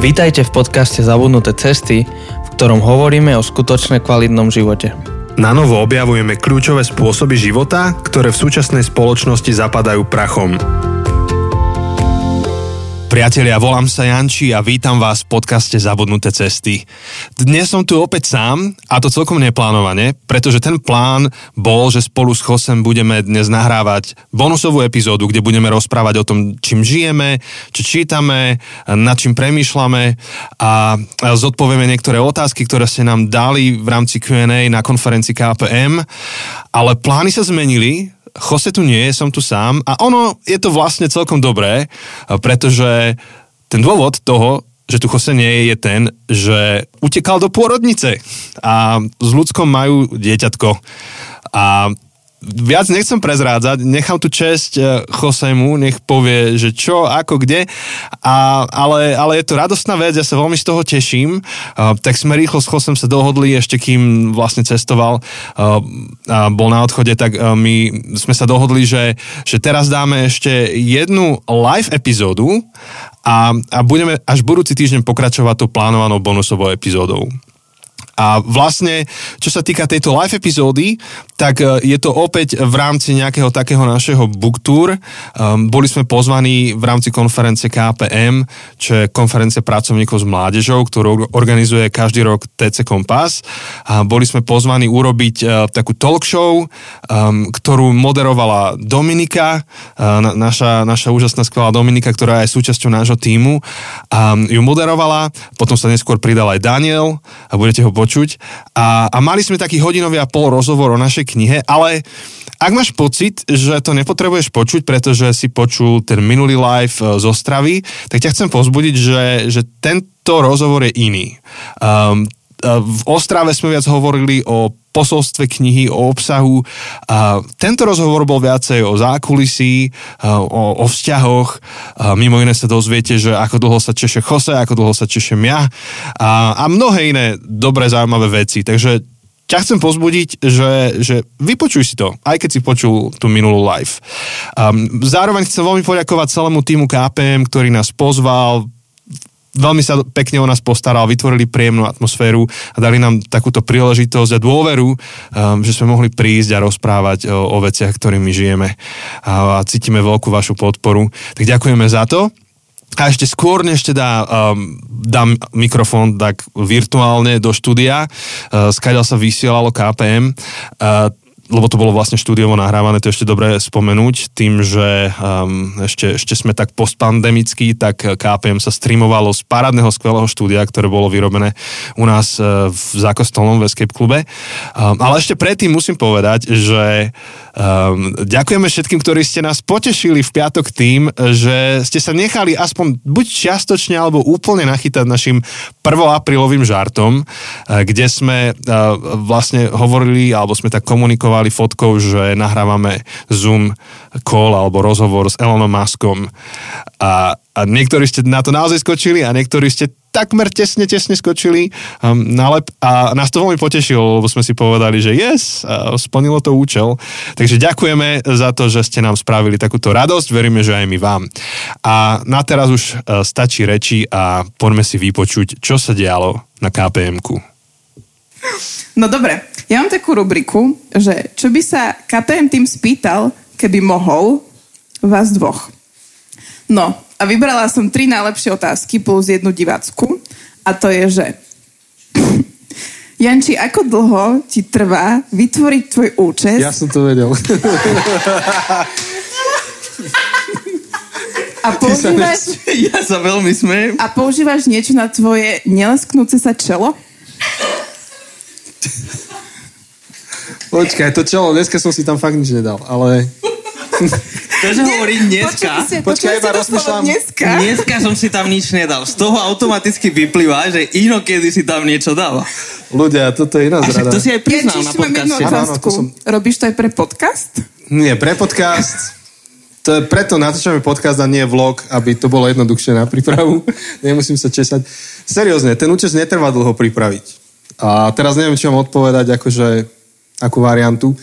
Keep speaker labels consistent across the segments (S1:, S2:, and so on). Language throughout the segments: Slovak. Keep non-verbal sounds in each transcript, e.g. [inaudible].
S1: Vítajte v podcaste Zabudnuté cesty, v ktorom hovoríme o skutočne kvalitnom živote.
S2: Na novo objavujeme kľúčové spôsoby života, ktoré v súčasnej spoločnosti zapadajú prachom. Priatelia, volám sa Janči a vítam vás v podcaste Zabudnuté cesty. Dnes som tu opäť sám a to celkom neplánovane, pretože ten plán bol, že spolu s Chosem budeme dnes nahrávať bonusovú epizódu, kde budeme rozprávať o tom, čím žijeme, čo čítame, nad čím premýšľame a zodpovieme niektoré otázky, ktoré ste nám dali v rámci Q&A na konferencii KPM, ale plány sa zmenili, Jose tu nie je, som tu sám a ono je to vlastne celkom dobré, pretože ten dôvod toho, že tu Jose nie je, je ten, že utekal do pôrodnice a s ľudskom majú dieťatko. A viac nechcem prezrádzať, nechám tu česť eh, nech povie, že čo, ako, kde, a, ale, ale je to radostná vec, ja sa veľmi z toho teším, uh, tak sme rýchlo s Chosem sa dohodli, ešte kým vlastne cestoval uh, a bol na odchode, tak uh, my sme sa dohodli, že, že teraz dáme ešte jednu live epizódu a, a budeme až budúci týždeň pokračovať tou plánovanou bonusovou epizódou. A vlastne, čo sa týka tejto live epizódy, tak e, je to opäť v rámci nejakého takého našeho book tour. Um, boli sme pozvaní v rámci konferencie KPM, čo je konferencia pracovníkov s mládežou, ktorú organizuje každý rok TC Kompas. A boli sme pozvaní urobiť uh, takú talk show, um, ktorú moderovala Dominika, na, naša, naša úžasná skvelá Dominika, ktorá je súčasťou nášho týmu. Um, ju moderovala, potom sa neskôr pridal aj Daniel a budete ho počuť počuť. A, a mali sme taký hodinový a pol rozhovor o našej knihe, ale ak máš pocit, že to nepotrebuješ počuť, pretože si počul ten minulý live e, z Ostravy, tak ťa chcem pozbudiť, že, že tento rozhovor je iný. Um, v Ostrave sme viac hovorili o posolstve knihy, o obsahu. A tento rozhovor bol viacej o zákulisí, o, o vzťahoch. A mimo iné sa dozviete, že ako dlho sa češe Jose, ako dlho sa češem ja a, a mnohé iné dobré, zaujímavé veci. Takže ťa chcem pozbudiť, že, že vypočuj si to, aj keď si počul tú minulú live. Um, zároveň chcem veľmi poďakovať celému týmu KPM, ktorý nás pozval, veľmi sa pekne o nás postaral, vytvorili príjemnú atmosféru a dali nám takúto príležitosť a dôveru, um, že sme mohli prísť a rozprávať o, o veciach, ktorými žijeme a, a cítime veľkú vašu podporu. Tak ďakujeme za to. A ešte skôr, než teda um, dám mikrofón tak virtuálne do štúdia, uh, skáďal sa vysielalo KPM, uh, lebo to bolo vlastne štúdiovo nahrávané, to ešte dobre spomenúť, tým, že um, ešte, ešte sme tak postpandemickí, tak KPM sa streamovalo z parádneho skvelého štúdia, ktoré bolo vyrobené u nás uh, v Zákostolnom v Escape klube. Um, ale ešte predtým musím povedať, že um, ďakujeme všetkým, ktorí ste nás potešili v piatok tým, že ste sa nechali aspoň buď čiastočne alebo úplne nachytať našim prvoaprílovým žartom, uh, kde sme uh, vlastne hovorili alebo sme tak komunikovali fotkou, že nahrávame Zoom call alebo rozhovor s Elonom Muskom. A, a niektorí ste na to naozaj skočili a niektorí ste takmer tesne, tesne skočili um, na lep a nás to veľmi potešilo, lebo sme si povedali, že yes, uh, splnilo to účel. Takže ďakujeme za to, že ste nám spravili takúto radosť, veríme, že aj my vám. A na teraz už uh, stačí reči a poďme si vypočuť, čo sa dialo na KPM-ku.
S3: No dobre, ja mám takú rubriku, že čo by sa KPM tým spýtal, keby mohol vás dvoch. No a vybrala som tri najlepšie otázky plus jednu divácku a to je, že [laughs] Janči, ako dlho ti trvá vytvoriť tvoj účet?
S4: Ja som to vedel.
S3: A používaš...
S1: Sa [laughs] ja sa veľmi smejem.
S3: A používaš niečo na tvoje nelesknúce sa čelo?
S4: Počkaj, to čo, dneska som si tam fakt nič nedal, ale...
S1: To, že hovorí dneska.
S4: Počkaj, iba rozmýšľam.
S3: Dneska.
S1: Dneska som si tam nič nedal. Z toho automaticky vyplýva, že inokedy si tam niečo dal.
S4: Ľudia, toto je iná zrada.
S1: to si aj priznal na podcaste.
S3: Áno, áno, to som... Robíš to aj pre podcast?
S4: Nie, pre podcast. To je preto natáčame podcast a nie vlog, aby to bolo jednoduchšie na prípravu. [laughs] Nemusím sa česať. Seriózne, ten účes netrvá dlho pripraviť. A teraz neviem, čo mám odpovedať, akože, akú variantu.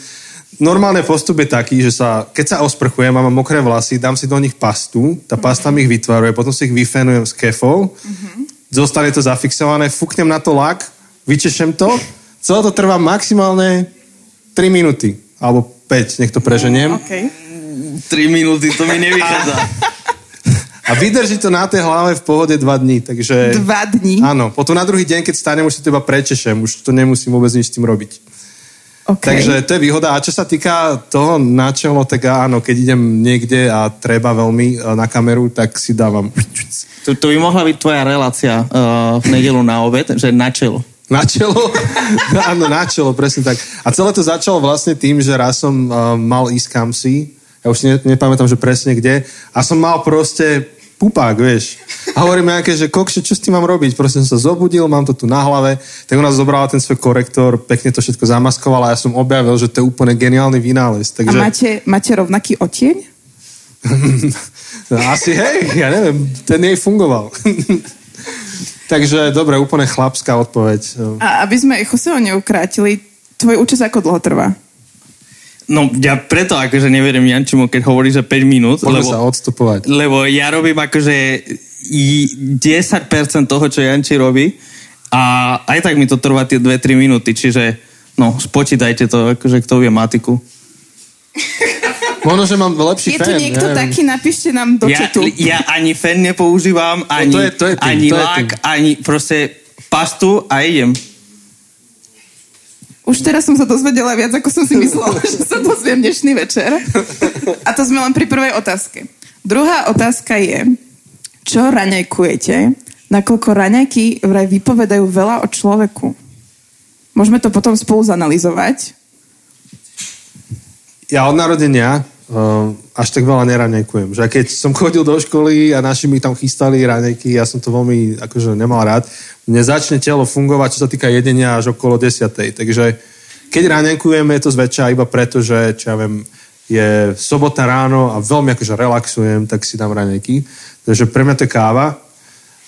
S4: Normálny postup je taký, že sa, keď sa osprchujem a mám mokré vlasy, dám si do nich pastu, tá pasta mi ich vytvaruje, potom si ich vyfenujem s kefou, mm-hmm.
S2: zostane to zafixované, fúknem na to lak, vyčešem to, celé to trvá maximálne 3 minúty, alebo 5, nech to preženiem.
S3: Okay.
S1: 3 minúty, to mi nevychádza.
S2: A vydrží to na tej hlave v pohode 2 dní, takže...
S3: Dva dní?
S2: Áno, potom na druhý deň, keď stanem, už si to iba prečešem, už to nemusím vôbec nič s tým robiť.
S3: Okay.
S2: Takže to je výhoda. A čo sa týka toho na čelo, tak áno, keď idem niekde a treba veľmi e, na kameru, tak si dávam...
S1: To, to by mohla byť tvoja relácia uh, v nedelu na obed, že na čelo.
S2: Na čelo? [laughs] áno, na čelo, presne tak. A celé to začalo vlastne tým, že raz som uh, mal ísť kam si, ja už ne, nepamätám, že presne kde, a som mal proste pupák, vieš. A hovorím nejaké, že kokše, čo s tým mám robiť? Proste som sa zobudil, mám to tu na hlave, tak ona zobrala ten svoj korektor, pekne to všetko zamaskovala a ja som objavil, že to je úplne geniálny vynález. Takže...
S3: A máte, máte rovnaký otieň? [laughs]
S2: no, asi hej, ja neviem, ten jej fungoval. [laughs] Takže dobre, úplne chlapská odpoveď.
S3: A aby sme Joseho neukrátili, tvoj účes ako dlho trvá?
S1: No ja preto akože neverím Jančimu, keď hovorí, že 5 minút.
S2: Poďme
S1: lebo,
S2: sa odstupovať.
S1: Lebo ja robím akože i 10% toho, čo Janči robí a aj tak mi to trvá tie 2-3 minúty, čiže no, spočítajte to, akože kto vie matiku.
S2: Možno, že mám lepší
S3: Je tu niekto
S2: neviem.
S3: taký, napíšte nám do
S1: Ja,
S3: chatu.
S1: ja ani fen nepoužívam, ani,
S2: to je- to je tým,
S1: ani
S2: to je
S1: lak,
S2: tým.
S1: ani proste pastu a idem.
S3: Už teraz som sa dozvedela viac, ako som si myslela, že sa dozviem dnešný večer. A to sme len pri prvej otázke. Druhá otázka je, čo raňajkujete, nakoľko raňajky vraj vypovedajú veľa o človeku. Môžeme to potom spolu zanalizovať.
S2: Ja od narodenia až tak veľa neraňajkujem. Že keď som chodil do školy a naši mi tam chystali raňajky, ja som to veľmi akože nemal rád. Mne začne telo fungovať, čo sa týka jedenia až okolo 10. Takže keď raňajkujem, je to zväčša iba preto, že čo ja viem, je sobota ráno a veľmi akože relaxujem, tak si dám raňajky. Takže pre mňa to je káva.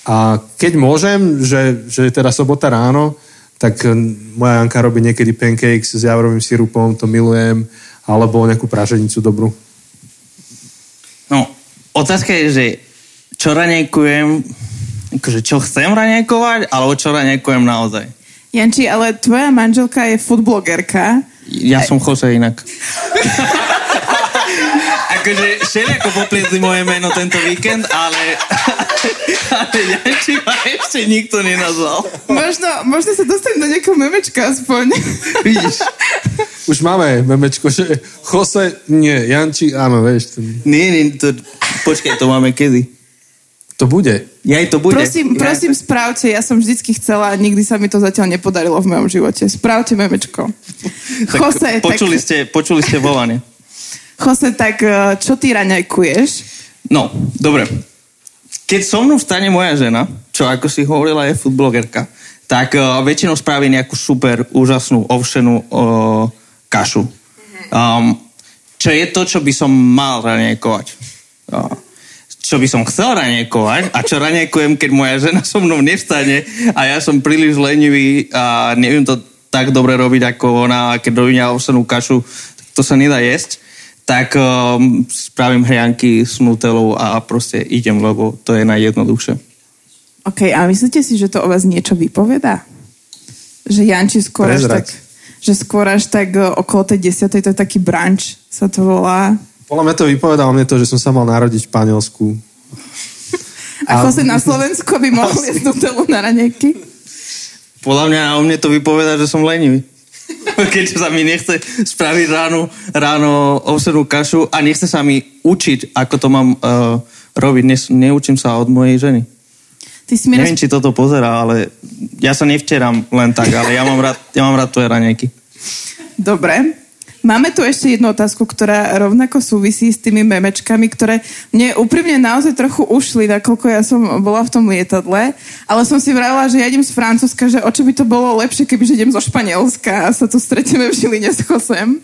S2: A keď môžem, že, že je teda sobota ráno, tak moja Janka robí niekedy pancakes s javrovým sirupom, to milujem, alebo nejakú praženicu dobrú.
S1: No, otázka je, že čo raňajkujem, akože čo chcem raňajkovať, alebo čo raňajkujem naozaj.
S3: Janči, ale tvoja manželka je foodblogerka.
S1: Ja som Jose inak. [laughs] akože všelijako poplietli moje meno tento víkend, ale, ale Janči ma ešte nikto nenazval.
S3: Možno, možno sa dostanem do nejakého memečka aspoň.
S1: Vidíš? [laughs]
S2: Už máme memečko, že Jose, nie, Janči, áno, vieš. Ten,
S1: Nie, nie, to, počkaj, to máme kedy?
S2: to bude.
S1: Ja to bude.
S3: Prosím, prosím, správte. Ja som vždycky chcela, nikdy sa mi to zatiaľ nepodarilo v mojom živote. Správte memečko. [laughs]
S1: Tak
S3: Jose,
S1: počuli,
S3: tak,
S1: ste, počuli ste volanie.
S3: Jose, tak eh, čo ty raňajkuješ?
S1: No, dobre. Keď so mnou vstane moja žena, čo ako si hovorila je foodblogerka, tak uh, väčšinou spraví nejakú super, úžasnú, ovšenú uh, kašu. Um, čo je to, čo by som mal raňajkovať. Uh, čo by som chcel raňajkovať a čo raňajkujem, keď moja žena so mnou nevstane a ja som príliš lenivý a neviem to tak dobre robiť ako ona a keď robí ovsenú kašu, tak to sa nedá jesť tak um, spravím hrianky s nutelou a proste idem, lebo to je najjednoduchšie.
S3: OK, a myslíte si, že to o vás niečo vypovedá? Že Janči skôr až tak,
S2: Prezrať.
S3: Že skôr až tak eh, okolo tej desiatej, to je taký brunch, sa to volá.
S2: Podľa mňa to vypovedalo mne to, že som sa mal narodiť v Španielsku.
S3: A Jose na Slovensku by mohol jesť nutelu na raňajky?
S1: Podľa mňa o mne to vypoveda, že som lenivý. [laughs] Keď sa mi nechce spraviť ráno, ráno ovsenú kašu a nechce sa mi učiť, ako to mám uh, robiť. Ne, neučím sa od mojej ženy.
S3: Ty si mi
S1: Neviem, či toto pozerá, ale ja sa nevtieram len tak, ale ja mám rád, ja mám rád tvoje raňajky.
S3: Dobre. Máme tu ešte jednu otázku, ktorá rovnako súvisí s tými memečkami, ktoré mne úprimne naozaj trochu ušli, nakoľko ja som bola v tom lietadle, ale som si vravila, že ja idem z Francúzska, že o čo by to bolo lepšie, kebyže idem zo Španielska a sa tu stretneme v Žiline s Chosem.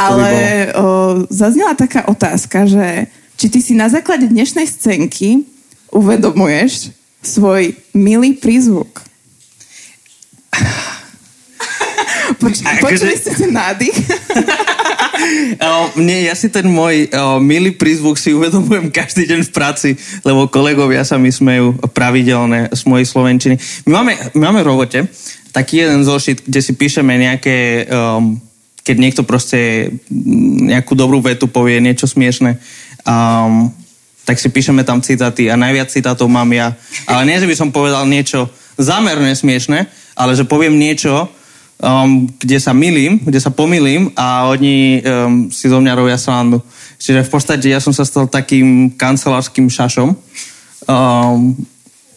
S3: Ale o, zaznela taká otázka, že či ty si na základe dnešnej scénky uvedomuješ svoj milý prízvuk. [laughs] Poč-
S1: Akože-
S3: počuli ste ten nádych? [laughs]
S1: Mne, ja si ten môj uh, milý prízvuk si uvedomujem každý deň v práci, lebo kolegovia sa mi smejú pravidelne z mojej slovenčiny. My máme, my máme v robote taký jeden zošit, kde si píšeme nejaké, um, keď niekto proste nejakú dobrú vetu povie, niečo smiešne, um, tak si píšeme tam citáty a najviac citátov mám ja. Ale nie, že by som povedal niečo zámerne smiešne, ale že poviem niečo, um, kde sa milím, kde sa pomilím a oni um, si zo mňa robia srandu. Čiže v podstate ja som sa stal takým kancelárským šašom. Um,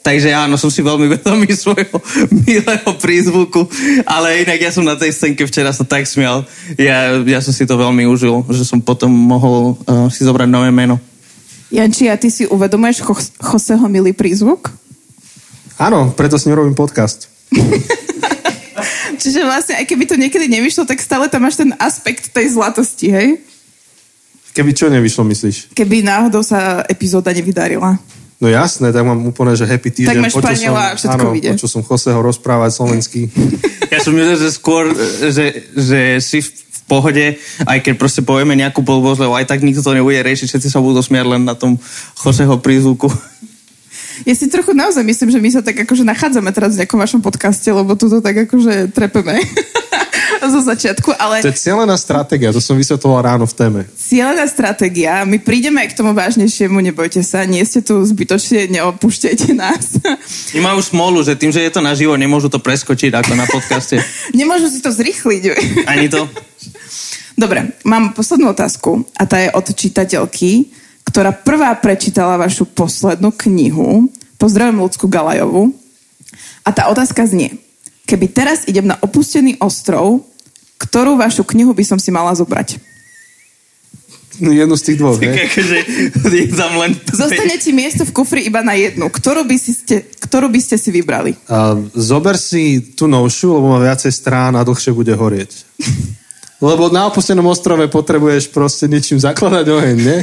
S1: takže áno, som si veľmi vedomý [laughs] svojho milého prízvuku, ale inak ja som na tej scénke včera sa tak smial. Ja, ja som si to veľmi užil, že som potom mohol uh, si zobrať nové meno.
S3: Janči, a ty si uvedomuješ Joseho milý prízvuk?
S2: Áno, preto s ním robím podcast. [laughs]
S3: Čiže vlastne, aj keby to niekedy nevyšlo, tak stále tam máš ten aspekt tej zlatosti, hej?
S2: Keby čo nevyšlo, myslíš?
S3: Keby náhodou sa epizóda nevydarila.
S2: No jasné, tak mám úplne, že happy týždeň.
S3: Tak máš som, a všetko
S2: áno,
S3: vyjde.
S2: Počul som Joseho rozprávať slovenský. [laughs]
S1: Ja som myslel, že skôr, že, že si pohode, aj keď proste povieme nejakú blbosť, lebo aj tak nikto to nebude riešiť, všetci sa budú smiať len na tom Joseho prízvuku.
S3: Ja si trochu naozaj myslím, že my sa tak akože nachádzame teraz v nejakom vašom podcaste, lebo tu to tak akože trepeme [laughs] zo začiatku, ale...
S2: To je cieľená stratégia, to som vysvetloval ráno v téme.
S3: Cieľená stratégia, my prídeme aj k tomu vážnejšiemu, nebojte sa, nie ste tu zbytočne, neopúšťajte nás. [laughs]
S1: My majú smolu, že tým, že je to naživo, nemôžu to preskočiť ako na podcaste. [laughs]
S3: Nemôžu si to zrychliť.
S1: Ani to.
S3: Dobre, mám poslednú otázku a tá je od čitateľky ktorá prvá prečítala vašu poslednú knihu. Pozdravím ľudskú Galajovu. A tá otázka znie, keby teraz idem na opustený ostrov, ktorú vašu knihu by som si mala zobrať?
S2: No jednu z tých dvoch, [laughs] ne?
S1: Akože, [laughs] tam len...
S3: Zostane ti miesto v kufri iba na jednu. Ktorú by, si ste, ktorú by ste si vybrali?
S2: Uh, zober si tú novšiu, lebo má viacej strán a dlhšie bude horieť. [laughs] Lebo na opustenom ostrove potrebuješ proste niečím zakladať oheň, ne?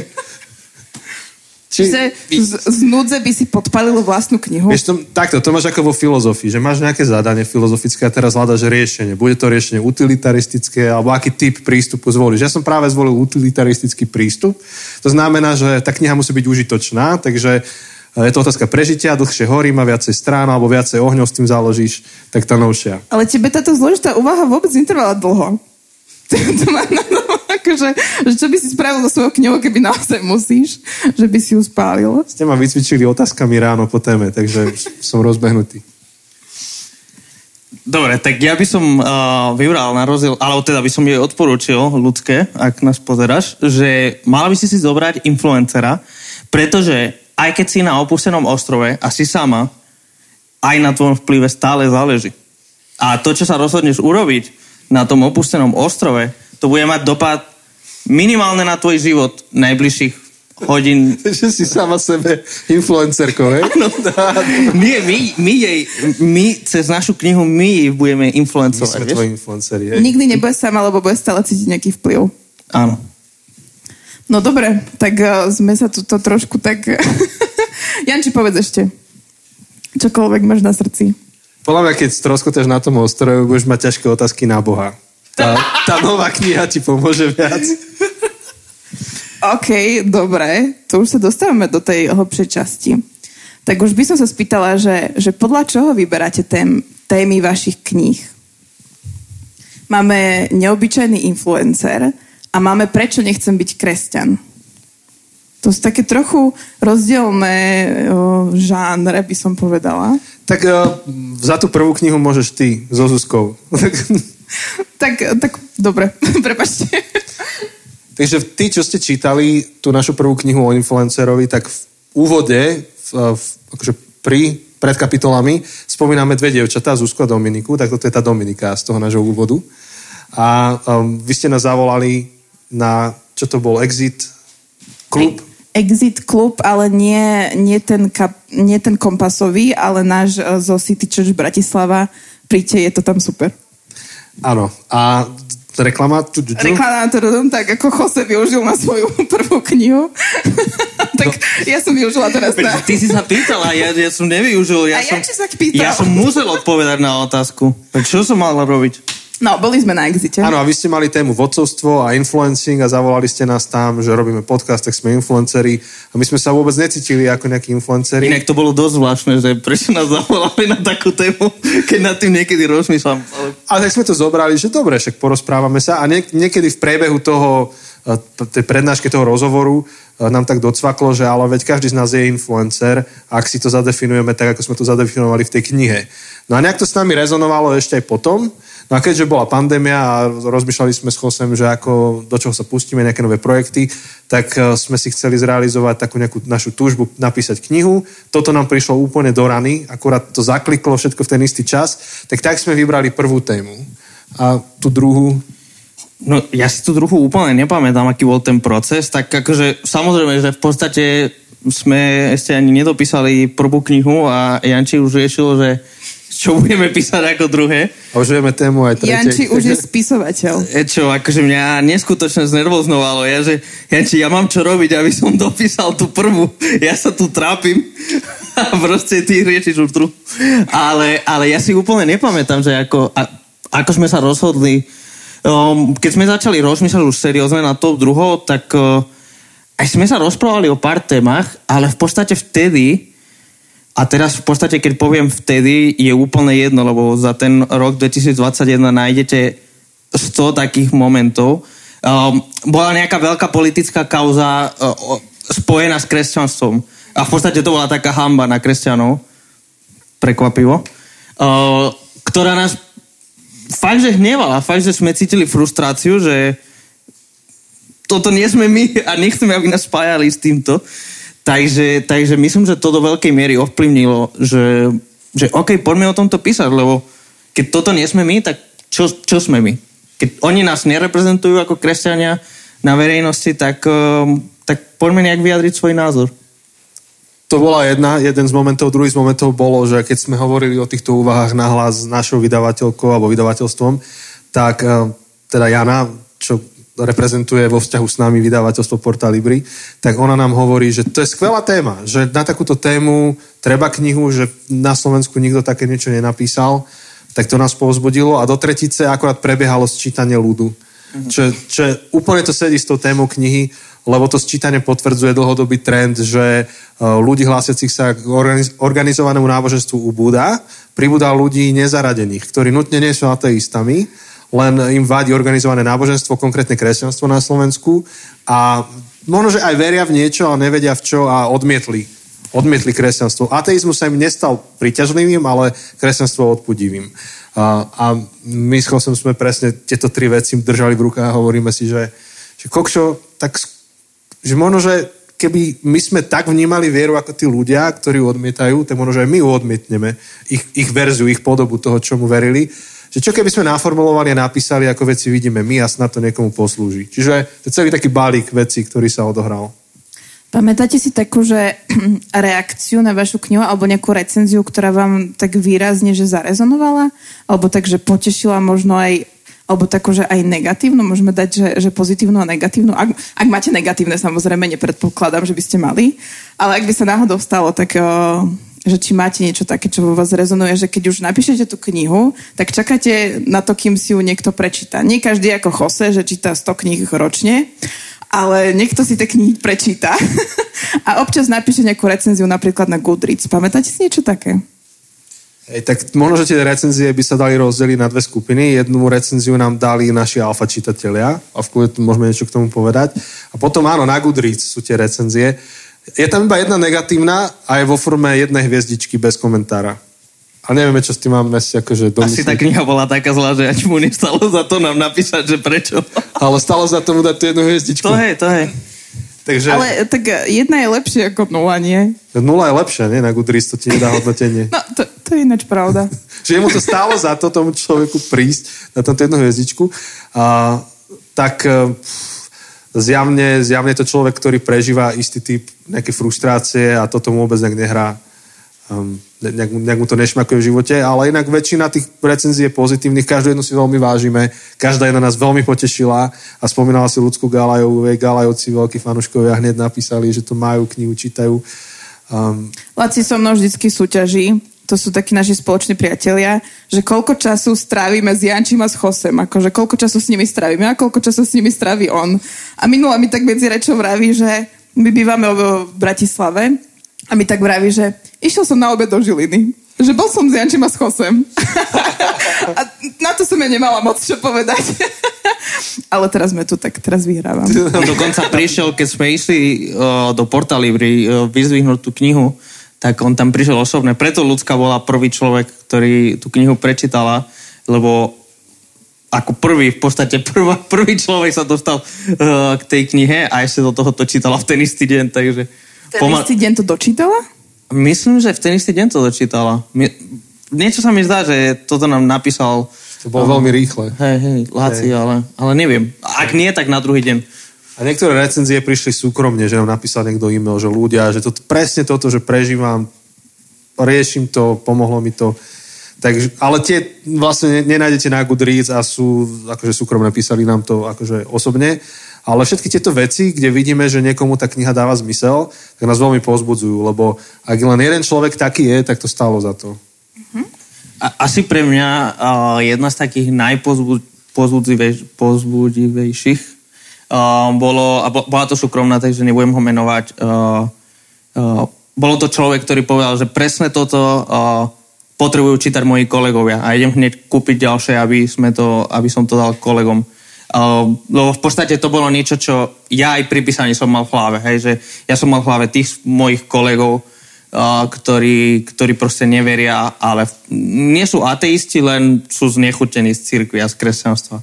S3: Či... Že z, z núdze by si podpalil vlastnú knihu?
S2: Vieš, to, takto, to máš ako vo filozofii, že máš nejaké zadanie filozofické a teraz hľadaš riešenie. Bude to riešenie utilitaristické alebo aký typ prístupu zvolíš. Ja som práve zvolil utilitaristický prístup. To znamená, že tá kniha musí byť užitočná, takže e, je to otázka prežitia, dlhšie horí, má viacej strán alebo viacej ohňov s tým založíš, tak tá novšia.
S3: Ale tebe táto zložitá úvaha vôbec netrvala dlho. To má na to, [laughs] akože, že čo by si spravil so svojou knihou, keby naozaj musíš, že by si ju spálil?
S2: Ste ma vycvičili otázkami ráno po téme, takže som rozbehnutý.
S1: Dobre, tak ja by som uh, vybral na rozdiel, alebo teda by som jej odporúčil ľudské, ak nás pozeráš, že mala by si si zobrať influencera, pretože aj keď si na opustenom ostrove a si sama, aj na tvojom vplyve stále záleží. A to, čo sa rozhodneš urobiť, na tom opustenom ostrove, to bude mať dopad minimálne na tvoj život najbližších hodín. [laughs]
S2: Že si sama sebe influencerko, hej?
S1: No, nie, [laughs] my, my jej, my cez našu knihu, my jej budeme influencovať.
S2: My sme tvoji influenceri, hej?
S3: Nikdy nebude sama, lebo bude stále cítiť nejaký vplyv.
S1: Áno.
S3: No dobre, tak uh, sme sa tu trošku tak... [laughs] Janči, povedz ešte. Čokoľvek máš na srdci.
S2: Podľa mňa, keď stroskotáš na tom ostrove, budeš mať ťažké otázky na Boha. Tá, tá nová kniha ti pomôže viac.
S3: OK, dobre. To už sa dostávame do tej hlbšej časti. Tak už by som sa spýtala, že, že podľa čoho vyberáte tém, témy vašich kníh? Máme neobyčajný influencer a máme prečo nechcem byť kresťan. To sú také trochu rozdielne o, žánre, by som povedala.
S2: Tak uh, za tú prvú knihu môžeš ty, so Zuzkou.
S3: tak, tak dobre, [laughs] prepačte.
S2: Takže tí, čo ste čítali tú našu prvú knihu o influencerovi, tak v úvode, v, v, akože pri, pred kapitolami, spomíname dve dievčatá, Zuzku a Dominiku, tak toto je tá Dominika z toho nášho úvodu. A um, vy ste nás zavolali na, čo to bol, Exit klub?
S3: Exit klub, ale nie, nie, ten, kap, nie ten kompasový, ale náš uh, zo City Church Bratislava. Príďte, je to tam super.
S2: Áno. A reklama?
S3: Reklama, tak ako Jose využil na svoju [laughs] prvú knihu. [laughs] tak no. ja som využila teraz na...
S1: Ty si sa pýtala, ja, ja som nevyužil. Ja
S3: A
S1: som,
S3: ja či sa pýtal?
S1: Ja som musel odpovedať na otázku. Čo som mal robiť?
S3: No, boli sme na exite.
S2: Áno, a vy ste mali tému vodcovstvo a influencing a zavolali ste nás tam, že robíme podcast, tak sme influenceri a my sme sa vôbec necítili ako nejakí influenceri.
S1: Inak to bolo dosť zvláštne, že prečo nás zavolali na takú tému, keď nad tým niekedy rozmýšľam. Ale...
S2: Ale tak sme to zobrali, že dobre, však porozprávame sa a nie, niekedy v priebehu toho, eh, tej prednáške toho rozhovoru eh, nám tak docvaklo, že ale veď každý z nás je influencer, ak si to zadefinujeme tak, ako sme to zadefinovali v tej knihe. No a nejak to s nami rezonovalo ešte aj potom, No a keďže bola pandémia a rozmýšľali sme s Chosem, že ako, do čoho sa pustíme, nejaké nové projekty, tak e, sme si chceli zrealizovať takú nejakú našu túžbu napísať knihu. Toto nám prišlo úplne do rany, akurát to zakliklo všetko v ten istý čas, tak tak sme vybrali prvú tému. A tú druhú...
S1: No ja si tú druhú úplne nepamätám, aký bol ten proces, tak akože samozrejme, že v podstate sme ešte ani nedopísali prvú knihu a Janči už riešil, že čo budeme písať ako druhé.
S2: A už vieme tému aj tretej.
S3: Janči už je spisovateľ.
S1: E, čo, akože mňa neskutočne znervoznovalo. Ja, že, Janči, ja mám čo robiť, aby som dopísal tú prvú. Ja sa tu trápim a proste ty riešiš už druhú. Ale, ale ja si úplne nepamätám, že ako, a, ako sme sa rozhodli, um, keď sme začali rozmýšľať už seriózne na to druhou, tak uh, aj sme sa rozprávali o pár témach, ale v podstate vtedy a teraz v podstate, keď poviem vtedy, je úplne jedno, lebo za ten rok 2021 nájdete 100 takých momentov. Um, bola nejaká veľká politická kauza uh, spojená s kresťanstvom. A v podstate to bola taká hamba na kresťanov. Prekvapivo. Uh, ktorá nás fakt, že hnevala. Fakt, že sme cítili frustráciu, že toto nie sme my a nechceme, aby nás spájali s týmto. Takže, takže myslím, že to do veľkej miery ovplyvnilo, že, že OK, poďme o tomto písať, lebo keď toto nie sme my, tak čo, čo sme my? Keď oni nás nereprezentujú ako kresťania na verejnosti, tak, um, tak poďme nejak vyjadriť svoj názor.
S2: To bola jedna, jeden z momentov, druhý z momentov bolo, že keď sme hovorili o týchto úvahách nahlas s našou vydavateľkou alebo vydavateľstvom, tak uh, teda Jana, čo reprezentuje vo vzťahu s nami vydavateľstvo Porta Libri, tak ona nám hovorí, že to je skvelá téma, že na takúto tému treba knihu, že na Slovensku nikto také niečo nenapísal, tak to nás povzbudilo a do tretice akorát prebiehalo sčítanie ľudu. Mhm. Čo, čo úplne to sedí s tou témou knihy, lebo to sčítanie potvrdzuje dlhodobý trend, že e, ľudí hlásiacich sa k organizovanému náboženstvu ubúda, pribúda ľudí nezaradených, ktorí nutne nie sú ateistami, len im vadí organizované náboženstvo, konkrétne kresťanstvo na Slovensku a možno, že aj veria v niečo, ale nevedia v čo a odmietli. Odmietli kresťanstvo. Ateizmus sa im nestal priťažlivým, ale kresťanstvo odpudivým. A, a my s Chosom sme presne tieto tri veci držali v rukách a hovoríme si, že, že kokšo, tak že možno, že keby my sme tak vnímali vieru ako tí ľudia, ktorí ju odmietajú, tak možno, že aj my ju odmietneme, ich, ich verziu, ich podobu toho, čomu verili že čo keby sme naformulovali a napísali, ako veci vidíme my a snad to niekomu poslúži. Čiže to je celý taký balík vecí, ktorý sa odohral.
S3: Pamätáte si takú, že [clears throat] reakciu na vašu knihu alebo nejakú recenziu, ktorá vám tak výrazne, že zarezonovala? Alebo tak, že potešila možno aj alebo takú, že aj negatívnu, môžeme dať, že, že pozitívnu a negatívnu. Ak, ak máte negatívne, samozrejme, nepredpokladám, že by ste mali, ale ak by sa náhodou stalo, tak uh, že či máte niečo také, čo vo vás rezonuje, že keď už napíšete tú knihu, tak čakáte na to, kým si ju niekto prečíta. Nie každý ako Jose, že číta 100 kníh ročne, ale niekto si tie knihy prečíta [laughs] a občas napíše nejakú recenziu napríklad na Goodreads. Pamätáte si niečo také?
S2: Hej, tak možno, že tie recenzie by sa dali rozdeliť na dve skupiny. Jednu recenziu nám dali naši alfa čitatelia a v kľude môžeme niečo k tomu povedať. A potom áno, na Goodreads sú tie recenzie. Je tam iba jedna negatívna a je vo forme jednej hviezdičky bez komentára. A nevieme, čo s tým máme si akože domyslieť.
S1: Asi tá kniha bola taká zlá, že ani mu nestalo za to nám napísať, že prečo. [laughs]
S2: Ale stalo za to mu dať tú jednu hviezdičku.
S1: To je, to je.
S3: Takže... Ale tak jedna je lepšie ako nula, nie?
S2: Nula je lepšia, nie? Na Goodreads to ti nedá hodnotenie.
S3: No, to, to je ináč pravda. [laughs]
S2: že mu to stálo za to tomu človeku prísť na tomto jednu hviezdičku. A, tak zjavne, zjavne to človek, ktorý prežíva istý typ nejaké frustrácie a toto mu vôbec nejak nehrá. Um, nejak, nejak mu to nešmakuje v živote, ale inak väčšina tých recenzií je pozitívnych, každú jednu si veľmi vážime, každá jedna nás veľmi potešila a spomínala si ľudskú Galajovú, Galajovci, veľkí fanúškovia hneď napísali, že to majú, knihu čítajú.
S3: Um, Laci so mnou vždycky súťaží, to sú takí naši spoloční priatelia, že koľko času strávime s Jančím a s Chosem, akože koľko času s nimi strávime a koľko času s nimi stráví on. A minula mi tak medzi rečou vraví, že my bývame v Bratislave a mi tak vraví, že išiel som na obed do Žiliny. Že bol som s Jančím a s Chosem. [laughs] a na to som ja nemala moc čo povedať. [laughs] Ale teraz sme tu, tak teraz vyhrávam.
S1: Dokonca prišiel, keď sme išli uh, do Portalibri uh, vyzvihnúť tú knihu, tak on tam prišiel osobne. Preto ľudská bola prvý človek, ktorý tú knihu prečítala, lebo ako prvý, v podstate prvá, prvý človek sa dostal uh, k tej knihe a ešte do toho to čítala v ten istý deň, takže...
S3: Ten pomal... istý deň to dočítala?
S1: Myslím, že v ten istý deň to dočítala. Niečo sa mi zdá, že toto nám napísal
S2: to bolo veľmi rýchle.
S1: Hej, hej, Láci, hey. ale, ale neviem. Ak nie, tak na druhý deň.
S2: A niektoré recenzie prišli súkromne, že nám napísal niekto e-mail, že ľudia, že to, presne toto, že prežívam, riešim to, pomohlo mi to. Takže, ale tie vlastne nenájdete na Goodreads a sú, akože súkromne písali nám to akože osobne. Ale všetky tieto veci, kde vidíme, že niekomu tá kniha dáva zmysel, tak nás veľmi pozbudzujú, lebo ak len jeden človek taký je, tak to stálo za to. Mm-hmm
S1: asi pre mňa uh, jedna z takých najpozbudivejších uh, bolo, a bola to súkromná, takže nebudem ho menovať, uh, uh, bolo to človek, ktorý povedal, že presne toto uh, potrebujú čítať moji kolegovia a idem hneď kúpiť ďalšie, aby, sme to, aby som to dal kolegom. Uh, lebo v podstate to bolo niečo, čo ja aj pri písaní som mal v hlave, hej, že ja som mal v hlave tých mojich kolegov, ktorí, ktorí proste neveria, ale nie sú ateisti, len sú znechutení z cirkvi a z kresťanstva.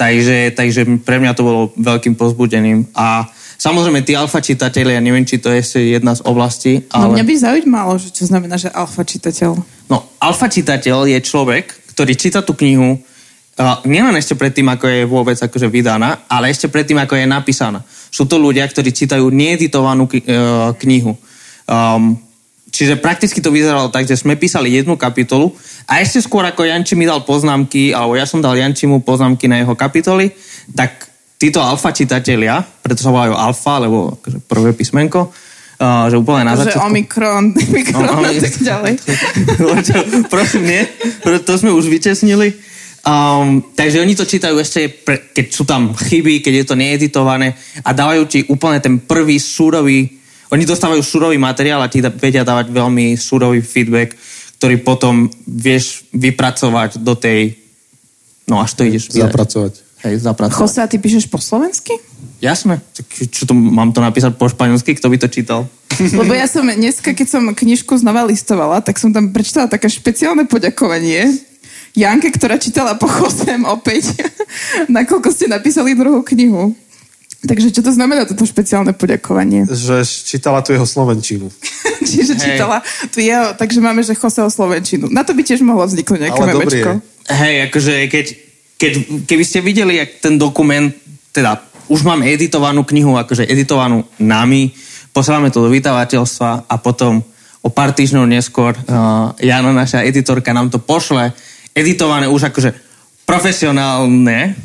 S1: Takže, takže pre mňa to bolo veľkým pozbudením. A samozrejme, tí alfa čitatelia, ja neviem, či to je ešte jedna z oblastí.
S3: Ale... No mňa by zaujímalo, že čo znamená, že alfa čitateľ.
S1: No, alfa čitateľ je človek, ktorý číta tú knihu uh, nielen ešte predtým, ako je vôbec akože vydaná, ale ešte predtým, ako je napísaná. Sú to ľudia, ktorí čítajú needitovanú uh, knihu. Um, Čiže prakticky to vyzeralo tak, že sme písali jednu kapitolu a ešte skôr ako Janči mi dal poznámky, alebo ja som dal Jančimu poznámky na jeho kapitoly, tak títo alfa čitatelia, preto sa volajú alfa, lebo akože prvé písmenko, uh, že úplne na začiatku...
S3: Že omikron, [laughs] mikron no, a tak ďalej. [laughs]
S1: Prosím, nie, to sme už vytesnili. Um, takže oni to čítajú ešte, pre, keď sú tam chyby, keď je to needitované a dávajú ti úplne ten prvý súrový oni dostávajú surový materiál a ti vedia dávať veľmi surový feedback, ktorý potom vieš vypracovať do tej... No až to ideš...
S2: Zapracovať.
S1: Hej, zapracovať.
S3: Jose, a ty píšeš po slovensky?
S1: Jasné. Tak čo to, mám to napísať po španielsky? Kto by to čítal? [laughs]
S3: Lebo ja som dneska, keď som knižku znova listovala, tak som tam prečítala také špeciálne poďakovanie Janke, ktorá čítala po Chosem opäť, [laughs] nakoľko ste napísali druhú knihu. Takže čo to znamená toto špeciálne poďakovanie?
S2: Že čítala tu jeho Slovenčinu. [laughs]
S3: Čiže hey. čítala tu jeho, takže máme, že Joseho Slovenčinu. Na to by tiež mohlo vzniknúť nejaké Ale memečko.
S1: Hej, akože keď, keď, keby ste videli, jak ten dokument, teda už mám editovanú knihu, akože editovanú nami, posielame to do vydavateľstva a potom o pár týždňov neskôr uh, Jana, naša editorka, nám to pošle editované už akože profesionálne,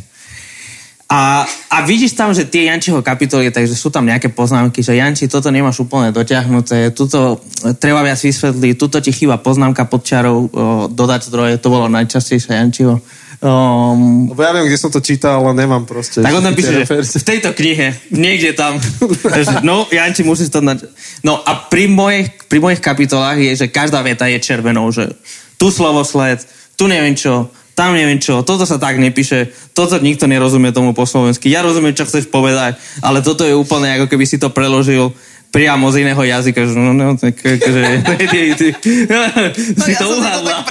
S1: a, a vidíš tam, že tie Jančiho kapitoly, takže sú tam nejaké poznámky, že Janči, toto nemáš úplne dotiahnuté, tuto treba viac vysvetliť, tuto ti chýba poznámka pod čarou, o, dodať zdroje, to bolo najčastejšie Jančiho.
S2: Um, Lebo ja viem, kde som to čítal, ale nemám proste.
S1: Tak on tam píše, že v tejto knihe, niekde tam. [laughs] no, Janči, musíš to... Na... No a pri mojich, pri mojich kapitolách je, že každá veta je červenou, že tu slovosled, tu neviem čo, tam neviem čo, toto sa tak nepíše, toto nikto nerozumie tomu po slovensky. Ja rozumiem, čo chceš povedať, ale toto je úplne ako keby si to preložil priamo z iného jazyka, že no, no, tak akože, ty, ty, si to uhádla.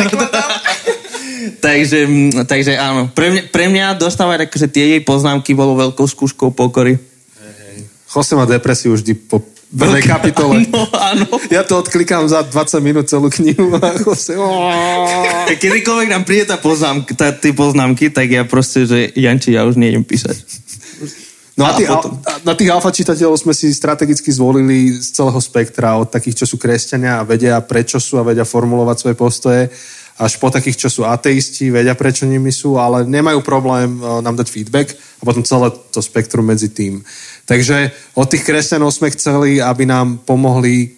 S1: [laughs] takže, takže áno, pre mňa, pre mňa dostávať akože tie jej poznámky bolo veľkou skúškou pokory.
S2: Jose má depresiu vždy po prvej kapitole.
S1: Áno, áno.
S2: Ja to odklikám za 20 minút celú knihu a. [laughs]
S1: Kedykoľvek nám príde tá poznámka, tá, tie poznámky, tak ja proste, že Janči, ja už nejdem písať.
S2: No a, tých, a potom... na tých alfa čitateľov sme si strategicky zvolili z celého spektra, od takých, čo sú kresťania a vedia, prečo sú a vedia formulovať svoje postoje, až po takých, čo sú ateisti, vedia, prečo nimi sú, ale nemajú problém e, nám dať feedback a potom celé to spektrum medzi tým. Takže od tých kresťanov sme chceli, aby nám pomohli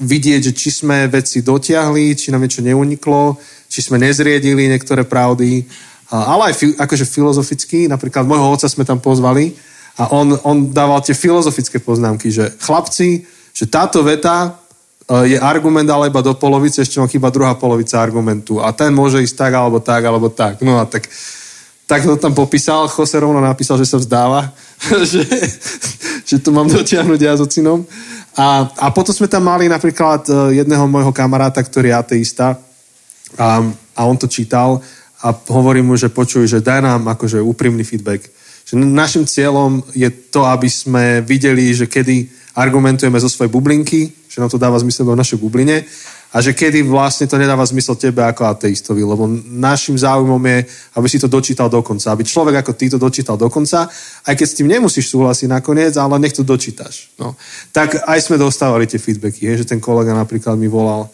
S2: vidieť, či sme veci dotiahli, či nám niečo neuniklo, či sme nezriedili niektoré pravdy, ale aj fi, akože filozoficky, napríklad môjho otca sme tam pozvali a on, on dával tie filozofické poznámky, že chlapci, že táto veta e, je argument ale iba do polovice, ešte mám chyba druhá polovica argumentu a ten môže ísť tak, alebo tak, alebo tak. No a tak, tak to tam popísal, Jose rovno napísal, že sa vzdáva, [laughs] že, že to mám dotiahnuť ja s ocinom. A, a potom sme tam mali napríklad e, jedného môjho kamaráta, ktorý je ateista a, a on to čítal a hovorím mu, že počuj, že daj nám akože úprimný feedback. Že našim cieľom je to, aby sme videli, že kedy argumentujeme zo svojej bublinky, že nám to dáva zmysel v našej bubline a že kedy vlastne to nedáva zmysel tebe ako ateistovi, lebo našim záujmom je, aby si to dočítal do konca, aby človek ako ty to dočítal do konca, aj keď s tým nemusíš súhlasiť nakoniec, ale nech to dočítaš. No. Tak aj sme dostávali tie feedbacky, je, že ten kolega napríklad mi volal,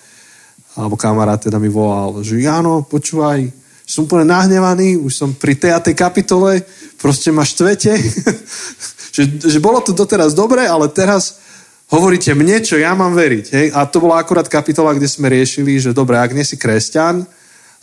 S2: alebo kamarát teda mi volal, že Jano, počúvaj, som úplne nahnevaný, už som pri tej a tej kapitole, proste ma štvete. [laughs] že, že bolo to doteraz dobre, ale teraz hovoríte mne, čo ja mám veriť. Hej? A to bola akurát kapitola, kde sme riešili, že dobre, ak nie si kresťan,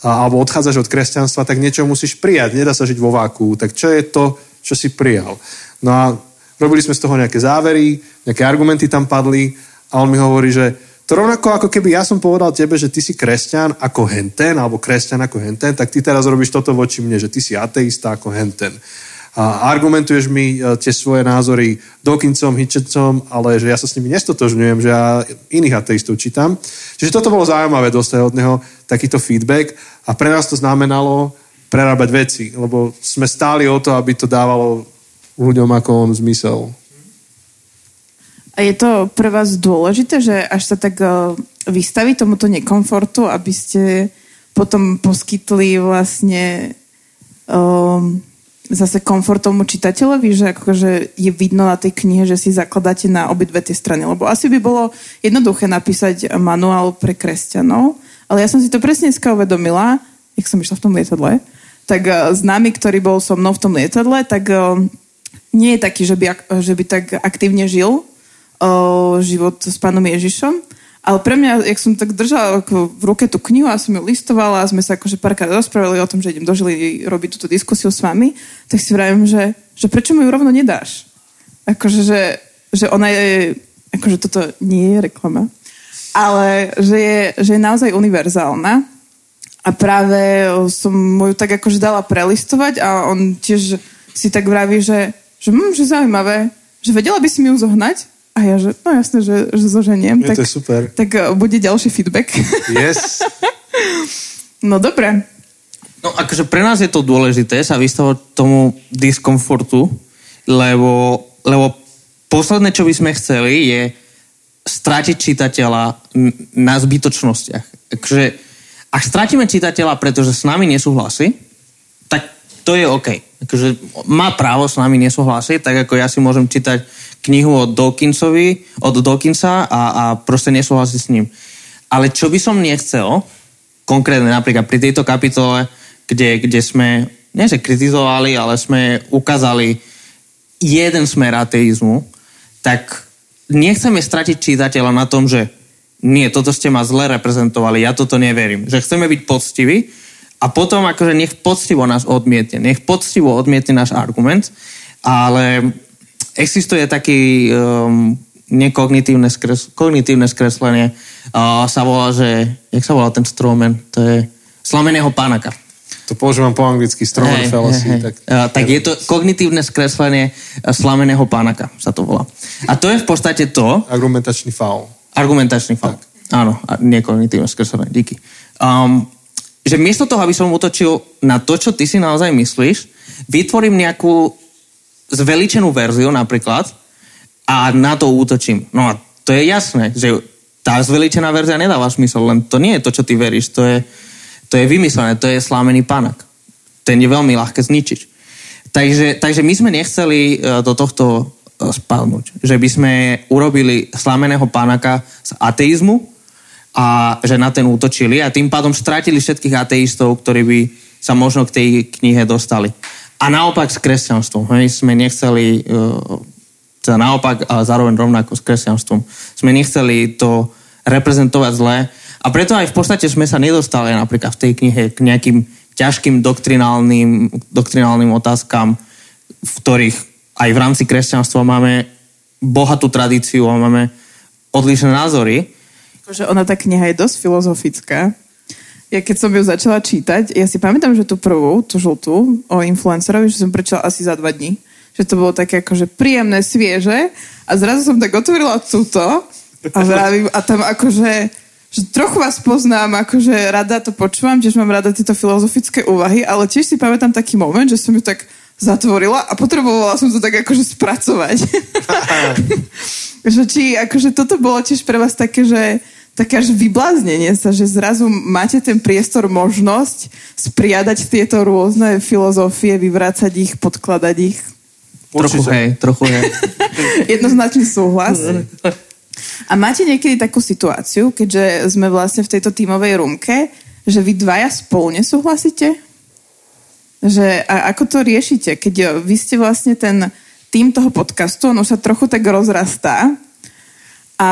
S2: alebo odchádzaš od kresťanstva, tak niečo musíš prijať. Nedá sa žiť vo váku. Tak čo je to, čo si prijal? No a robili sme z toho nejaké závery, nejaké argumenty tam padli a on mi hovorí, že to rovnako ako keby ja som povedal tebe, že ty si kresťan ako henten, alebo kresťan ako henten, tak ty teraz robíš toto voči mne, že ty si ateista ako henten. A argumentuješ mi e, tie svoje názory Dawkinsom, Hitchencom, ale že ja sa s nimi nestotožňujem, že ja iných ateistov čítam. Čiže toto bolo zaujímavé dostať od neho takýto feedback a pre nás to znamenalo prerábať veci, lebo sme stáli o to, aby to dávalo ľuďom ako on zmysel.
S3: A je to pre vás dôležité, že až sa tak uh, vystaví tomuto nekomfortu, aby ste potom poskytli vlastne um, zase komfort tomu čitateľovi, že akože je vidno na tej knihe, že si zakladáte na obidve tie strany. Lebo asi by bolo jednoduché napísať manuál pre kresťanov, ale ja som si to presne dneska uvedomila, jak som išla v tom lietadle, tak uh, známy, ktorý bol so mnou v tom lietadle, tak uh, nie je taký, že by, že by tak aktívne žil o, život s pánom Ježišom. Ale pre mňa, jak som tak držala v ruke tú knihu a som ju listovala a sme sa akože párkrát rozprávali o tom, že idem do Žily robiť túto diskusiu s vami, tak si vravím, že, že prečo mu ju rovno nedáš? Akože, že, že ona je, akože toto nie je reklama, ale že je, že je naozaj univerzálna a práve som mu ju tak akože dala prelistovať a on tiež si tak vraví, že, že, hm, že zaujímavé, že vedela by si mi ju zohnať a ja, že no jasne, že, že zoženiem.
S2: Je
S3: tak,
S2: to super.
S3: Tak uh, bude ďalší feedback.
S2: Yes. [laughs]
S3: no dobre.
S1: No akože pre nás je to dôležité sa vystavať tomu diskomfortu, lebo, lebo posledné, čo by sme chceli, je stratiť čitateľa na zbytočnostiach. Takže ak stratíme čitateľa, pretože s nami nesúhlasí, tak to je OK. Akože má právo s nami nesúhlasiť, tak ako ja si môžem čítať knihu od Dawkinsovi, od Dawkinsa a, a proste nesúhlasí s ním. Ale čo by som nechcel, konkrétne napríklad pri tejto kapitole, kde, kde sme, nie že kritizovali, ale sme ukázali jeden smer ateizmu, tak nechceme stratiť čítateľa na tom, že nie, toto ste ma zle reprezentovali, ja toto neverím. Že chceme byť poctiví a potom akože nech poctivo nás odmietne, nech poctivo odmietne náš argument, ale existuje taký um, nekognitívne skres, kognitívne skreslenie. Uh, sa volá, že, jak sa volá ten stromen? To je slameného pánaka.
S2: To používam po anglicky, stromen hey, fallacy. Hey, hey. Tak,
S1: uh, tak je to kognitívne skreslenie slameného pánaka, sa to volá. A to je v podstate to...
S2: Argumentačný faul.
S1: Argumentačný faul. Tak. Áno, nie kognitívne skreslenie, díky. Um, že miesto toho, aby som utočil na to, čo ty si naozaj myslíš, vytvorím nejakú zveličenú verziu napríklad a na to útočím. No a to je jasné, že tá zveličená verzia nedáva smysl, len to nie je to, čo ty veríš, to je, to je vymyslené, to je slámený panak. Ten je veľmi ľahké zničiť. Takže, takže my sme nechceli e, do tohto e, spadnúť. Že by sme urobili slámeného pánaka z ateizmu a že na ten útočili a tým pádom stratili všetkých ateistov, ktorí by sa možno k tej knihe dostali. A naopak s kresťanstvom. Hej, sme nechceli, uh, teda naopak, ale zároveň rovnako s kresťanstvom. Sme nechceli to reprezentovať zle. A preto aj v podstate sme sa nedostali napríklad v tej knihe k nejakým ťažkým doktrinálnym, doktrinálnym otázkam, v ktorých aj v rámci kresťanstva máme bohatú tradíciu a máme odlišné názory.
S3: Akože ona tá kniha je dosť filozofická. Ja keď som ju začala čítať, ja si pamätám, že tú prvú, tú žltú, o influencerovi, že som prečala asi za dva dní. Že to bolo také akože príjemné, svieže. A zrazu som tak otvorila túto a vravím, a tam akože že trochu vás poznám, akože rada to počúvam, tiež mám rada tieto filozofické úvahy, ale tiež si pamätám taký moment, že som ju tak zatvorila a potrebovala som to tak akože spracovať. [laughs] že či akože toto bolo tiež pre vás také, že také až vybláznenie sa, že zrazu máte ten priestor, možnosť spriadať tieto rôzne filozofie, vyvrácať ich, podkladať ich.
S1: Trochu hej, trochu hej. [laughs]
S3: Jednoznačný súhlas. A máte niekedy takú situáciu, keďže sme vlastne v tejto tímovej rumke, že vy dvaja spolu nesúhlasíte? Že, a ako to riešite? Keď vy ste vlastne ten tým toho podcastu, ono sa trochu tak rozrastá. A